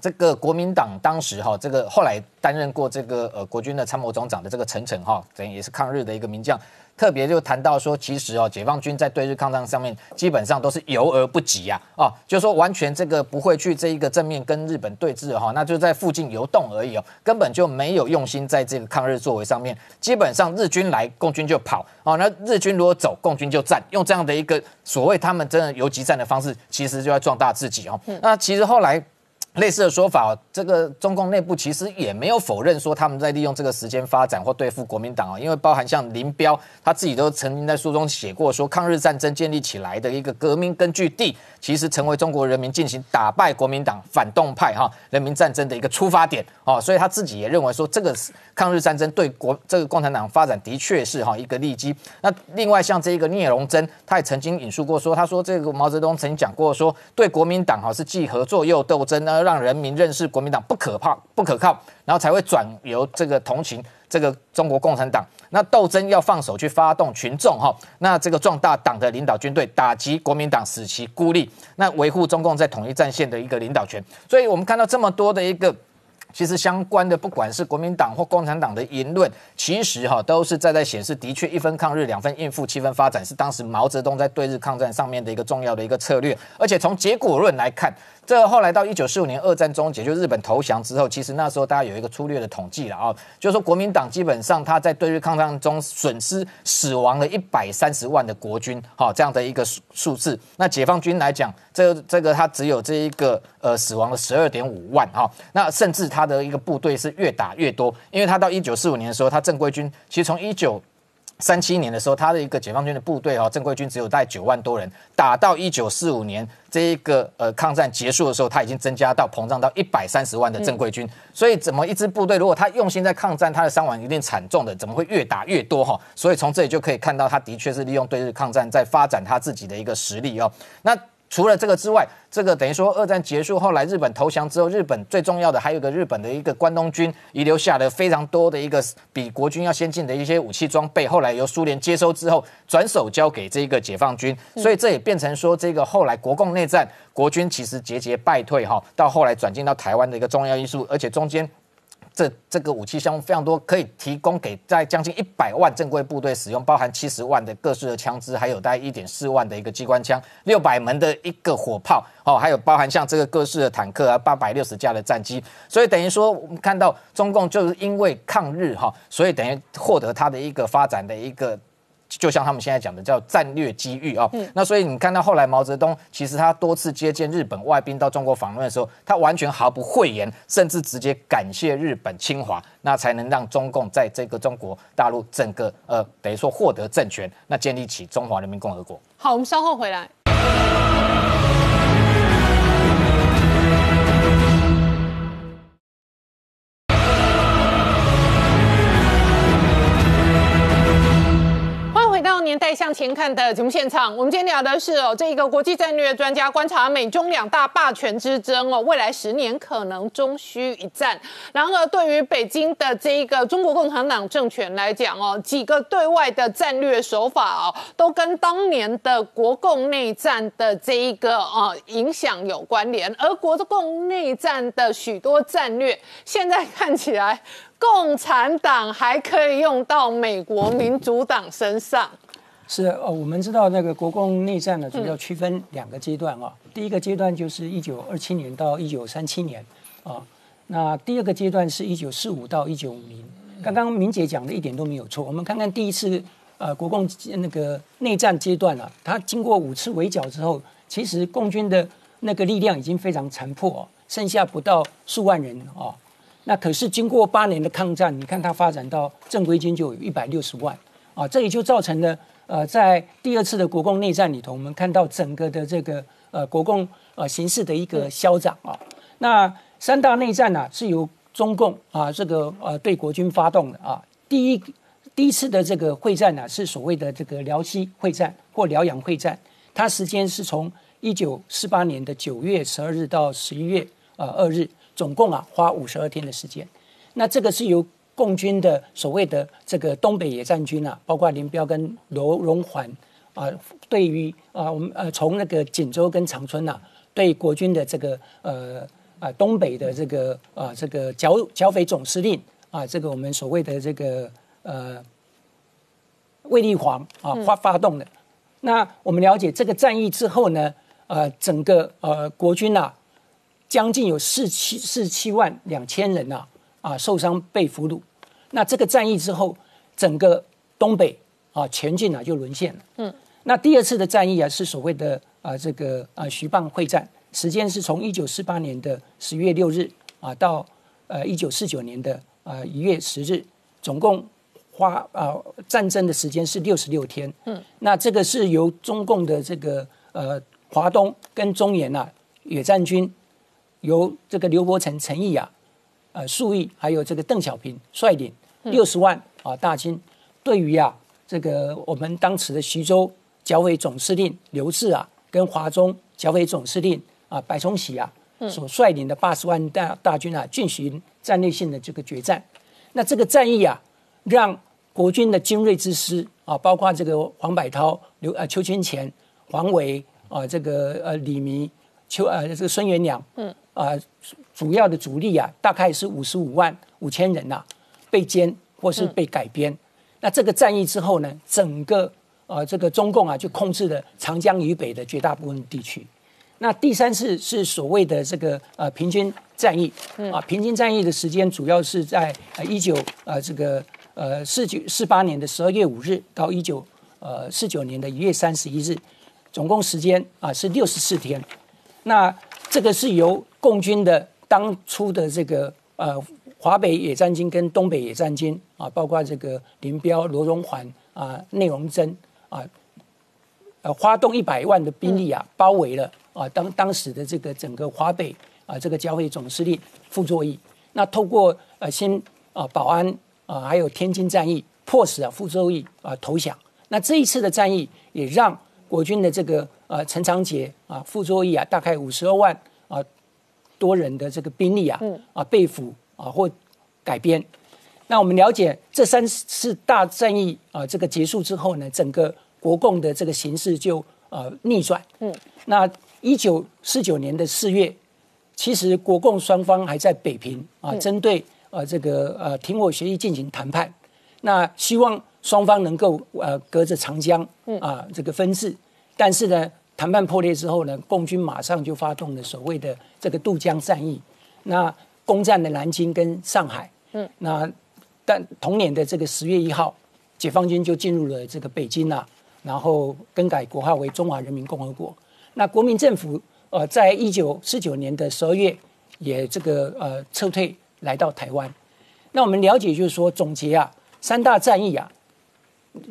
这个国民党当时哈，这个后来担任过这个呃国军的参谋总长的这个陈诚哈，等于也是抗日的一个名将。特别就谈到说，其实哦，解放军在对日抗战上面基本上都是游而不及呀，哦，就是说完全这个不会去这一个正面跟日本对峙哈，那就在附近游动而已哦，根本就没有用心在这个抗日作为上面。基本上日军来，共军就跑哦，那日军如果走，共军就战，用这样的一个所谓他们真的游击战的方式，其实就要壮大自己哦。那其实后来。类似的说法，这个中共内部其实也没有否认说他们在利用这个时间发展或对付国民党啊，因为包含像林彪他自己都曾经在书中写过，说抗日战争建立起来的一个革命根据地，其实成为中国人民进行打败国民党反动派哈人民战争的一个出发点哦，所以他自己也认为说这个抗日战争对国这个共产党发展的确是哈一个利基。那另外像这一个聂荣臻，他也曾经引述过说，他说这个毛泽东曾经讲过说，对国民党哈是既合作又斗争呢。让人民认识国民党不可怕、不可靠，然后才会转由这个同情这个中国共产党。那斗争要放手去发动群众哈，那这个壮大党的领导军队，打击国民党，使其孤立，那维护中共在统一战线的一个领导权。所以我们看到这么多的一个。其实相关的，不管是国民党或共产党的言论，其实哈都是在在显示，的确一分抗日，两分应付，七分发展，是当时毛泽东在对日抗战上面的一个重要的一个策略。而且从结果论来看，这后来到一九四五年二战终结，就日本投降之后，其实那时候大家有一个粗略的统计了啊，就是说国民党基本上他在对日抗战中损失死亡了一百三十万的国军，哈这样的一个数数字。那解放军来讲，这这个他只有这一个呃死亡了十二点五万哈，那甚至。他的一个部队是越打越多，因为他到一九四五年的时候，他正规军其实从一九三七年的时候，他的一个解放军的部队哦，正规军只有大概九万多人，打到一九四五年这一个呃抗战结束的时候，他已经增加到膨胀到一百三十万的正规军。所以怎么一支部队，如果他用心在抗战，他的伤亡一定惨重的，怎么会越打越多哈？所以从这里就可以看到，他的确是利用对日抗战在发展他自己的一个实力哦。那除了这个之外，这个等于说二战结束后来日本投降之后，日本最重要的还有一个日本的一个关东军遗留下的非常多的一个比国军要先进的一些武器装备，后来由苏联接收之后转手交给这个解放军，所以这也变成说这个后来国共内战，国军其实节节败退哈，到后来转进到台湾的一个重要因素，而且中间。这这个武器项目非常多，可以提供给在将近一百万正规部队使用，包含七十万的各式的枪支，还有大概一点四万的一个机关枪，六百门的一个火炮，哦，还有包含像这个各式的坦克啊，八百六十架的战机。所以等于说，我们看到中共就是因为抗日哈，所以等于获得它的一个发展的一个。就像他们现在讲的叫战略机遇啊，那所以你看到后来毛泽东其实他多次接见日本外宾到中国访问的时候，他完全毫不讳言，甚至直接感谢日本侵华，那才能让中共在这个中国大陆整个呃等于说获得政权，那建立起中华人民共和国。好，我们稍后回来。年代向前看的节目现场，我们今天聊的是哦，这一个国际战略专家观察美中两大霸权之争哦，未来十年可能终须一战。然而，对于北京的这一个中国共产党政权来讲哦，几个对外的战略手法哦，都跟当年的国共内战的这一个呃影响有关联。而国共内战的许多战略，现在看起来，共产党还可以用到美国民主党身上。是哦，我们知道那个国共内战呢，主要区分两个阶段啊。第一个阶段就是一九二七年到一九三七年啊，那第二个阶段是一九四五到一九五零。刚刚明姐讲的一点都没有错。我们看看第一次呃国共那个内战阶段啊，它经过五次围剿之后，其实共军的那个力量已经非常残破，剩下不到数万人啊。那可是经过八年的抗战，你看它发展到正规军就有一百六十万啊，这也就造成了。呃，在第二次的国共内战里头，我们看到整个的这个呃国共呃形势的一个消长啊。那三大内战呢，是由中共啊这个呃对国军发动的啊。第一第一次的这个会战呢，是所谓的这个辽西会战或辽阳会战，它时间是从一九四八年的九月十二日到十一月呃二日，总共啊花五十二天的时间。那这个是由共军的所谓的这个东北野战军啊，包括林彪跟罗荣桓啊，对于啊我们呃从那个锦州跟长春呐，对国军的这个呃啊东北的这个啊这个剿剿匪总司令啊，这个我们所谓的这个呃卫立煌啊发发动的。那我们了解这个战役之后呢，呃整个呃国军呐，将近有四七四七万两千人呐啊受伤被俘虏。那这个战役之后，整个东北啊前进啊就沦陷了。嗯，那第二次的战役啊是所谓的啊这个啊徐蚌会战，时间是从一九四八年的十月六日啊到呃一九四九年的啊一月十日，总共花啊战争的时间是六十六天。嗯，那这个是由中共的这个呃华东跟中原啊野战军，由这个刘伯承、陈毅啊。呃，粟裕还有这个邓小平率领六十万啊大军，对于啊这个我们当时的徐州剿匪总司令刘峙啊，跟华中剿匪总司令啊白崇禧啊所率领的八十万大大军啊，进行战略性的这个决战。那这个战役啊，让国军的精锐之师啊，包括这个黄百韬、刘呃邱清泉、黄维啊，这个呃李弥、邱呃这个孙元良，嗯啊。主要的主力啊，大概是五十五万五千人呐，被歼或是被改编。那这个战役之后呢，整个呃这个中共啊就控制了长江以北的绝大部分地区。那第三次是所谓的这个呃平均战役啊，平均战役的时间主要是在呃一九呃这个呃四九四八年的十二月五日到一九呃四九年的一月三十一日，总共时间啊是六十四天。那这个是由共军的当初的这个呃华北野战军跟东北野战军啊，包括这个林彪、罗荣桓啊、内荣臻啊，呃，发动一百万的兵力啊，包围了啊当当时的这个整个华北啊这个剿匪总司令傅作义。那透过呃先啊保安啊还有天津战役，迫使啊傅作义啊投降。那这一次的战役也让国军的这个呃陈长捷啊傅作义啊大概五十二万啊多人的这个兵力啊啊被俘啊或改编。那我们了解这三次大战役啊这个结束之后呢，整个国共的这个形势就呃逆转。嗯，那一九四九年的四月，其实国共双方还在北平啊，针对呃这个呃停火协议进行谈判。那希望双方能够呃隔着长江啊这个分治，但是呢，谈判破裂之后呢，共军马上就发动了所谓的这个渡江战役，那攻占了南京跟上海。嗯，那但同年的这个十月一号，解放军就进入了这个北京啊。然后更改国号为中华人民共和国。那国民政府呃，在一九四九年的十二月也这个呃撤退来到台湾。那我们了解就是说，总结啊，三大战役啊，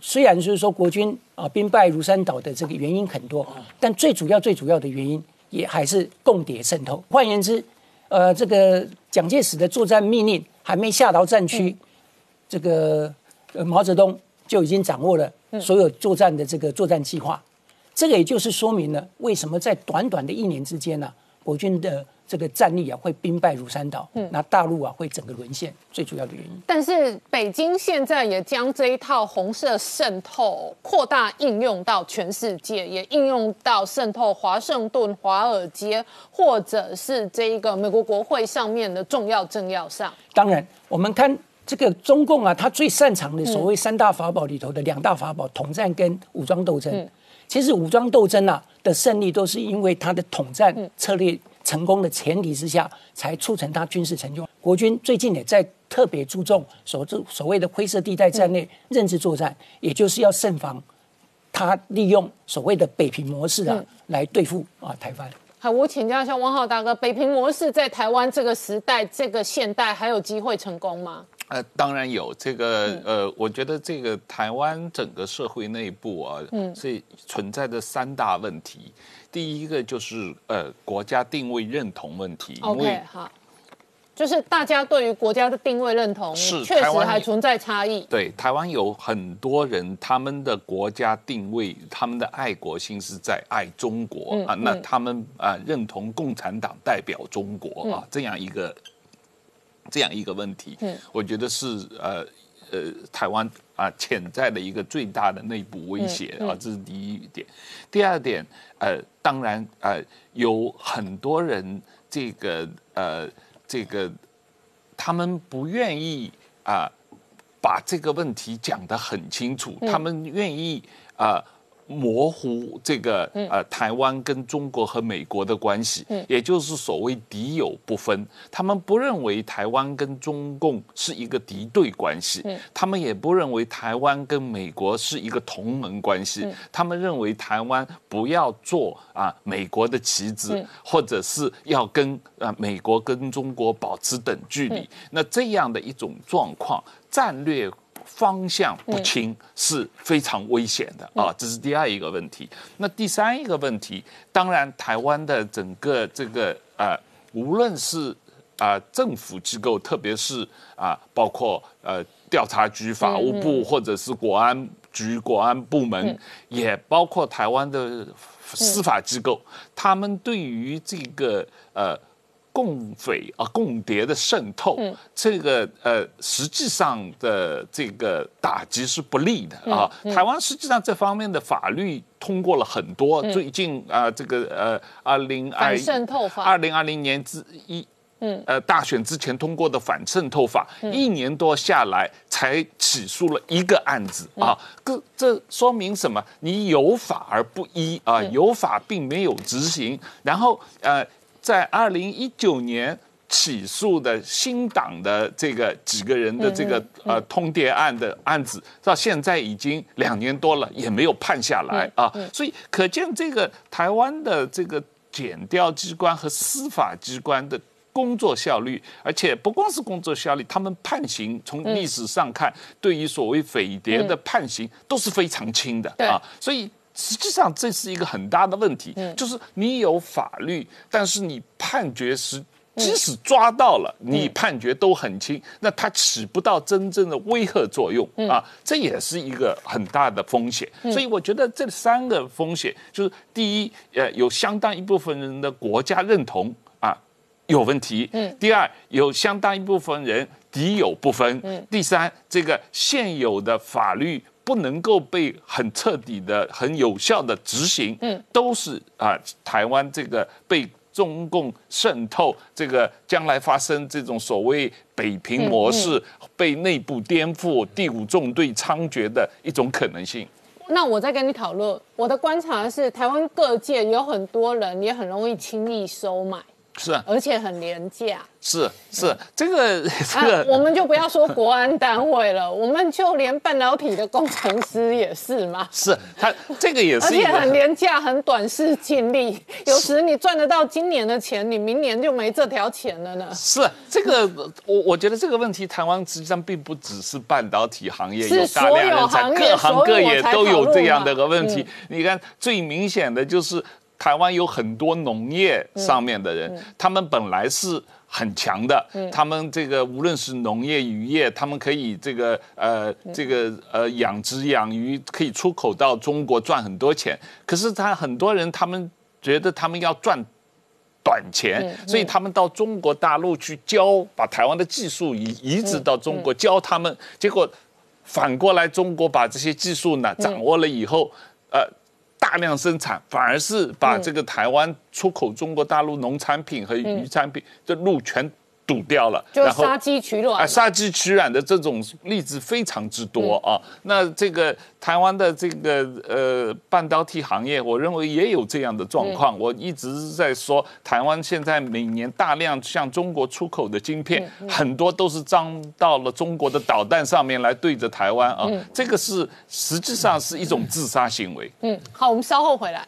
虽然就是说国军啊兵败如山倒的这个原因很多，但最主要最主要的原因也还是共谍渗透。换言之，呃，这个蒋介石的作战命令还没下到战区，这个呃毛泽东就已经掌握了。所有作战的这个作战计划，这个也就是说明了为什么在短短的一年之间呢，国军的这个战力啊会兵败如山倒，嗯，那大陆啊会整个沦陷，最主要的原因。但是北京现在也将这一套红色渗透扩大应用到全世界，也应用到渗透华盛顿、华尔街，或者是这一个美国国会上面的重要政要上。当然，我们看。这个中共啊，他最擅长的所谓三大法宝里头的两大法宝，统战跟武装斗争。其实武装斗争啊的胜利，都是因为他的统战策略成功的前提之下，才促成他军事成就。国军最近也在特别注重所所谓的灰色地带战略认知作战，也就是要慎防他利用所谓的北平模式啊来对付啊台湾。好，我请教一下汪浩大哥，北平模式在台湾这个时代、这个现代还有机会成功吗？呃，当然有这个呃，我觉得这个台湾整个社会内部啊，嗯是存在着三大问题。第一个就是呃，国家定位认同问题。OK，好，就是大家对于国家的定位认同是确实还存在差异。对，台湾有很多人，他们的国家定位，他们的爱国心是在爱中国啊，那他们啊认同共产党代表中国啊这样一个。这样一个问题，嗯，我觉得是呃呃台湾啊潜在的一个最大的内部威胁啊，这是第一点。第二点，呃，当然呃有很多人这个呃这个他们不愿意啊把这个问题讲得很清楚，他们愿意啊。模糊这个呃台湾跟中国和美国的关系，也就是所谓敌友不分。他们不认为台湾跟中共是一个敌对关系，他们也不认为台湾跟美国是一个同盟关系。他们认为台湾不要做啊美国的棋子，或者是要跟啊美国跟中国保持等距离。那这样的一种状况，战略。方向不清是非常危险的啊，这是第二一个问题。那第三一个问题，当然台湾的整个这个呃，无论是啊政府机构，特别是啊包括呃调查局、法务部或者是国安局、国安部门，也包括台湾的司法机构，他们对于这个呃。共匪啊，共谍的渗透，这个呃，实际上的这个打击是不利的啊。台湾实际上这方面的法律通过了很多，最近啊，这个呃，二零二渗透法，二零二零年之一，嗯，呃，大选之前通过的反渗透法，一年多下来才起诉了一个案子啊。这这说明什么？你有法而不依啊，有法并没有执行，然后呃。在二零一九年起诉的新党的这个几个人的这个呃通谍案的案子，到现在已经两年多了，也没有判下来啊。所以可见这个台湾的这个检调机关和司法机关的。工作效率，而且不光是工作效率，他们判刑从历史上看，对于所谓匪谍的判刑都是非常轻的啊，所以。实际上，这是一个很大的问题，就是你有法律，但是你判决时，即使抓到了，你判决都很轻，那它起不到真正的威吓作用啊，这也是一个很大的风险。所以我觉得这三个风险，就是第一，呃，有相当一部分人的国家认同啊有问题，嗯，第二，有相当一部分人敌友不分，嗯，第三，这个现有的法律。不能够被很彻底的、很有效的执行，嗯，都是啊，台湾这个被中共渗透，这个将来发生这种所谓北平模式、被内部颠覆、第五纵队猖獗的一种可能性。那我再跟你讨论，我的观察是，台湾各界有很多人也很容易轻易收买，是啊，而且很廉价。是是，这个这啊，个我们就不要说国安单位了，我们就连半导体的工程师也是嘛。是他这个也而是 而且很。廉价，很短视尽力。有时你赚得到今年的钱，你明年就没这条钱了呢。是这个，我我觉得这个问题，台湾实际上并不只是半导体行业是有大量人才，各行各业都有这样的个问题。你看，最明显的就是台湾有很多农业上面的嗯人，他们本来是。很强的，他们这个无论是农业、渔业，他们可以这个呃这个呃养殖养鱼，可以出口到中国赚很多钱。可是他很多人，他们觉得他们要赚短钱，所以他们到中国大陆去教，把台湾的技术移移植到中国教他们，结果反过来中国把这些技术呢掌握了以后，呃。大量生产，反而是把这个台湾出口中国大陆农产品和渔产品的路全堵掉了，就杀鸡取卵啊，。杀鸡取卵的这种例子非常之多啊。那这个台湾的这个呃半导体行业，我认为也有这样的状况。我一直在说，台湾现在每年大量向中国出口的晶片，很多都是装到了中国的导弹上面来对着台湾啊。这个是实际上是一种自杀行为。嗯，好，我们稍后回来。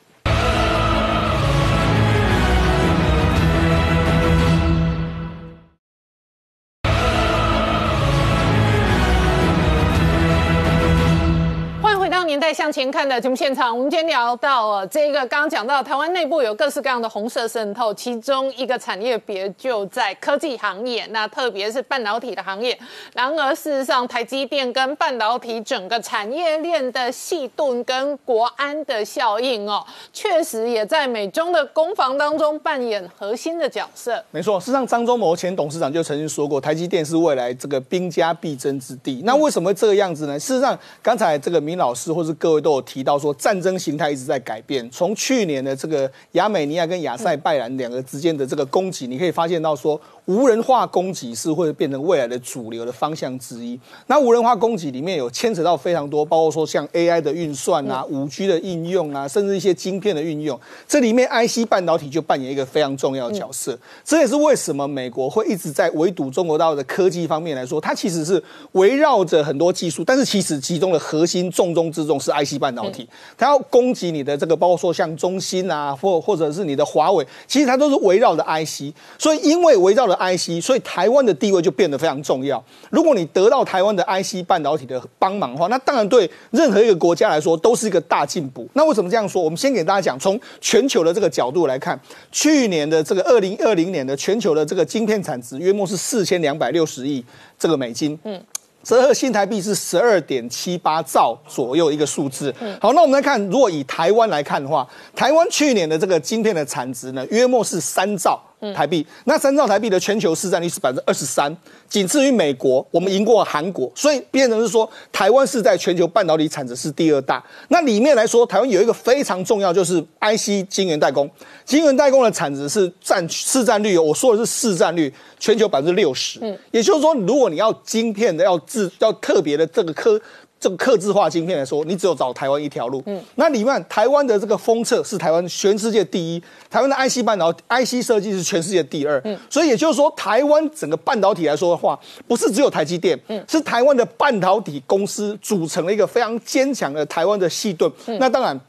《向前看》的节目现场。我们今天聊到了，这个刚刚讲到台湾内部有各式各样的红色渗透，其中一个产业别就在科技行业，那特别是半导体的行业。然而，事实上，台积电跟半导体整个产业链的细盾跟国安的效应哦，确实也在美中的攻防当中扮演核心的角色。没错，事实上张忠谋前董事长就曾经说过，台积电是未来这个兵家必争之地。那为什么这个样子呢？事实上，刚才这个明老师或是各位都有提到说，战争形态一直在改变。从去年的这个亚美尼亚跟亚塞拜然两个之间的这个攻击，你可以发现到说，无人化攻击是会变成未来的主流的方向之一。那无人化攻击里面有牵扯到非常多，包括说像 AI 的运算啊、五 G 的应用啊，甚至一些晶片的运用，这里面 IC 半导体就扮演一个非常重要的角色。这也是为什么美国会一直在围堵中国大陆的科技方面来说，它其实是围绕着很多技术，但是其实其中的核心重中之重是 IC 半导体，它要攻击你的这个，包括说像中芯啊，或或者是你的华为，其实它都是围绕着 IC。所以因为围绕着 IC，所以台湾的地位就变得非常重要。如果你得到台湾的 IC 半导体的帮忙的话，那当然对任何一个国家来说都是一个大进步。那为什么这样说？我们先给大家讲，从全球的这个角度来看，去年的这个二零二零年的全球的这个晶片产值约莫是四千两百六十亿这个美金，嗯。折合新台币是十二点七八兆左右一个数字。好，那我们来看，如果以台湾来看的话，台湾去年的这个晶片的产值呢，约莫是三兆台币。那三兆台币的全球市占率是百分之二十三，仅次于美国，我们赢过韩国，所以变成是说，台湾是在全球半导体产值是第二大。那里面来说，台湾有一个非常重要，就是 IC 晶圆代工。晶圆代工的产值是占市占率，我说的是市占率，全球百分之六十。嗯，也就是说，如果你要晶片的要制要特别的这个科。这个刻字化晶片来说，你只有找台湾一条路。嗯，那里面台湾的这个封测是台湾全世界第一，台湾的 IC 半导体 IC 设计是全世界第二。嗯，所以也就是说，台湾整个半导体来说的话，不是只有台积电，嗯，是台湾的半导体公司组成了一个非常坚强的台湾的系盾。那当然。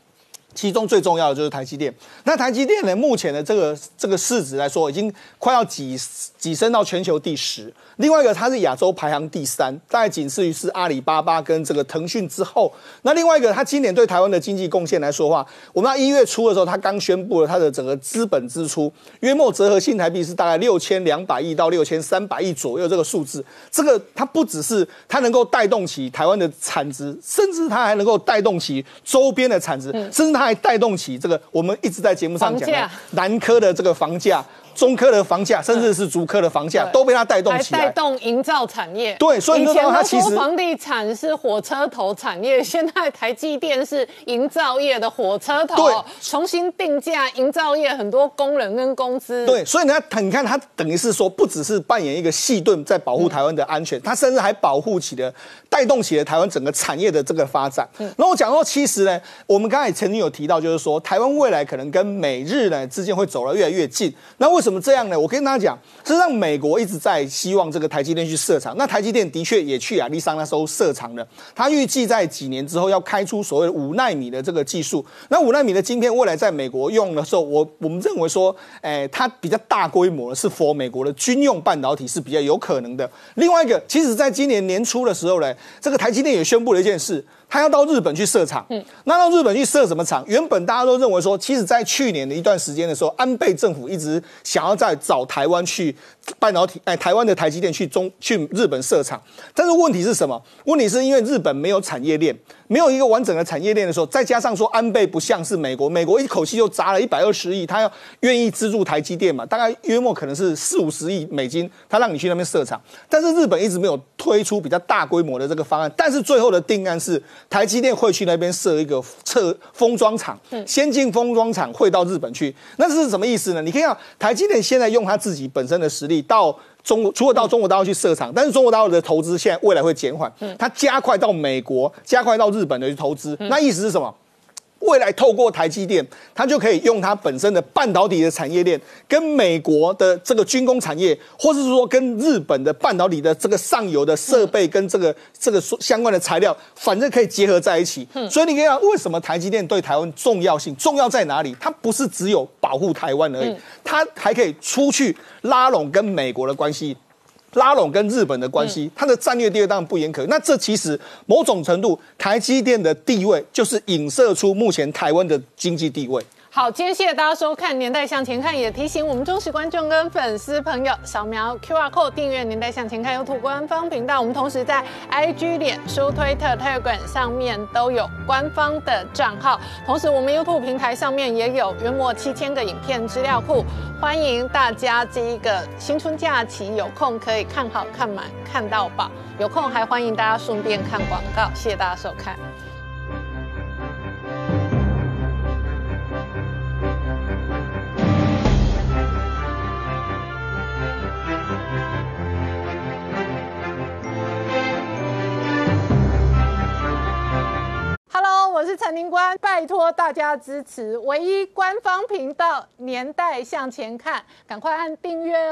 其中最重要的就是台积电。那台积电呢，目前的这个这个市值来说，已经快要跻跻身到全球第十。另外一个，它是亚洲排行第三，大概仅次于是阿里巴巴跟这个腾讯之后。那另外一个，它今年对台湾的经济贡献来说的话，我们到一月初的时候，它刚宣布了它的整个资本支出约莫折合新台币是大概六千两百亿到六千三百亿左右这个数字。这个它不只是它能够带动起台湾的产值，甚至它还能够带动起周边的产值，甚至它还带动起这个我们一直在节目上讲的南科的这个房价。中科的房价，甚至是竹科的房价，都被它带动起来，带动营造产业。对，所以以前它其实房地产是火车头产业，现在台积电是营造业的火车头。对，重新定价营造业很多工人跟工资。对，所以呢，你看它等于是说，不只是扮演一个细盾在保护台湾的安全，它甚至还保护起了、带动起了台湾整个产业的这个发展。然后讲到其实呢，我们刚才曾经有提到，就是说台湾未来可能跟美日呢之间会走得越来越近。那为什么怎么这样呢？我跟大家讲，实际上美国一直在希望这个台积电去设厂。那台积电的确也去亚利桑那州设厂了。它预计在几年之后要开出所谓五纳米的这个技术。那五纳米的晶片未来在美国用的时候，我我们认为说，哎，它比较大规模的是服美国的军用半导体是比较有可能的。另外一个，其实在今年年初的时候呢，这个台积电也宣布了一件事。他要到日本去设厂，嗯，那到日本去设什么厂？原本大家都认为说，其实，在去年的一段时间的时候，安倍政府一直想要在找台湾去半导体，哎，台湾的台积电去中去日本设厂。但是问题是什么？问题是因为日本没有产业链，没有一个完整的产业链的时候，再加上说安倍不像是美国，美国一口气就砸了一百二十亿，他要愿意资助台积电嘛，大概约莫可能是四五十亿美金，他让你去那边设厂。但是日本一直没有推出比较大规模的这个方案，但是最后的定案是。台积电会去那边设一个测封装厂，先进封装厂会到日本去，那是什么意思呢？你可以看台积电现在用他自己本身的实力到中，除了到中国大陆去设厂，但是中国大陆的投资现在未来会减缓，它加快到美国，加快到日本的去投资，那意思是什么？未来透过台积电，它就可以用它本身的半导体的产业链，跟美国的这个军工产业，或是说跟日本的半导体的这个上游的设备跟这个这个相关的材料，反正可以结合在一起。所以你可以看，为什么台积电对台湾重要性？重要在哪里？它不是只有保护台湾而已，它还可以出去拉拢跟美国的关系。拉拢跟日本的关系，它的战略地位当然不言可。那这其实某种程度，台积电的地位就是影射出目前台湾的经济地位。好，今天谢谢大家收看《年代向前看》，也提醒我们忠实观众跟粉丝朋友扫描 QR code 订阅《年代向前看》YouTube 官方频道。我们同时在 IG、脸书、推特、Telegram 上面都有官方的账号，同时我们 YouTube 平台上面也有约莫七千个影片资料库，欢迎大家这一个新春假期有空可以看好看满看到饱，有空还欢迎大家顺便看广告。谢谢大家收看。我是陈宁官，拜托大家支持唯一官方频道《年代向前看》，赶快按订阅哦。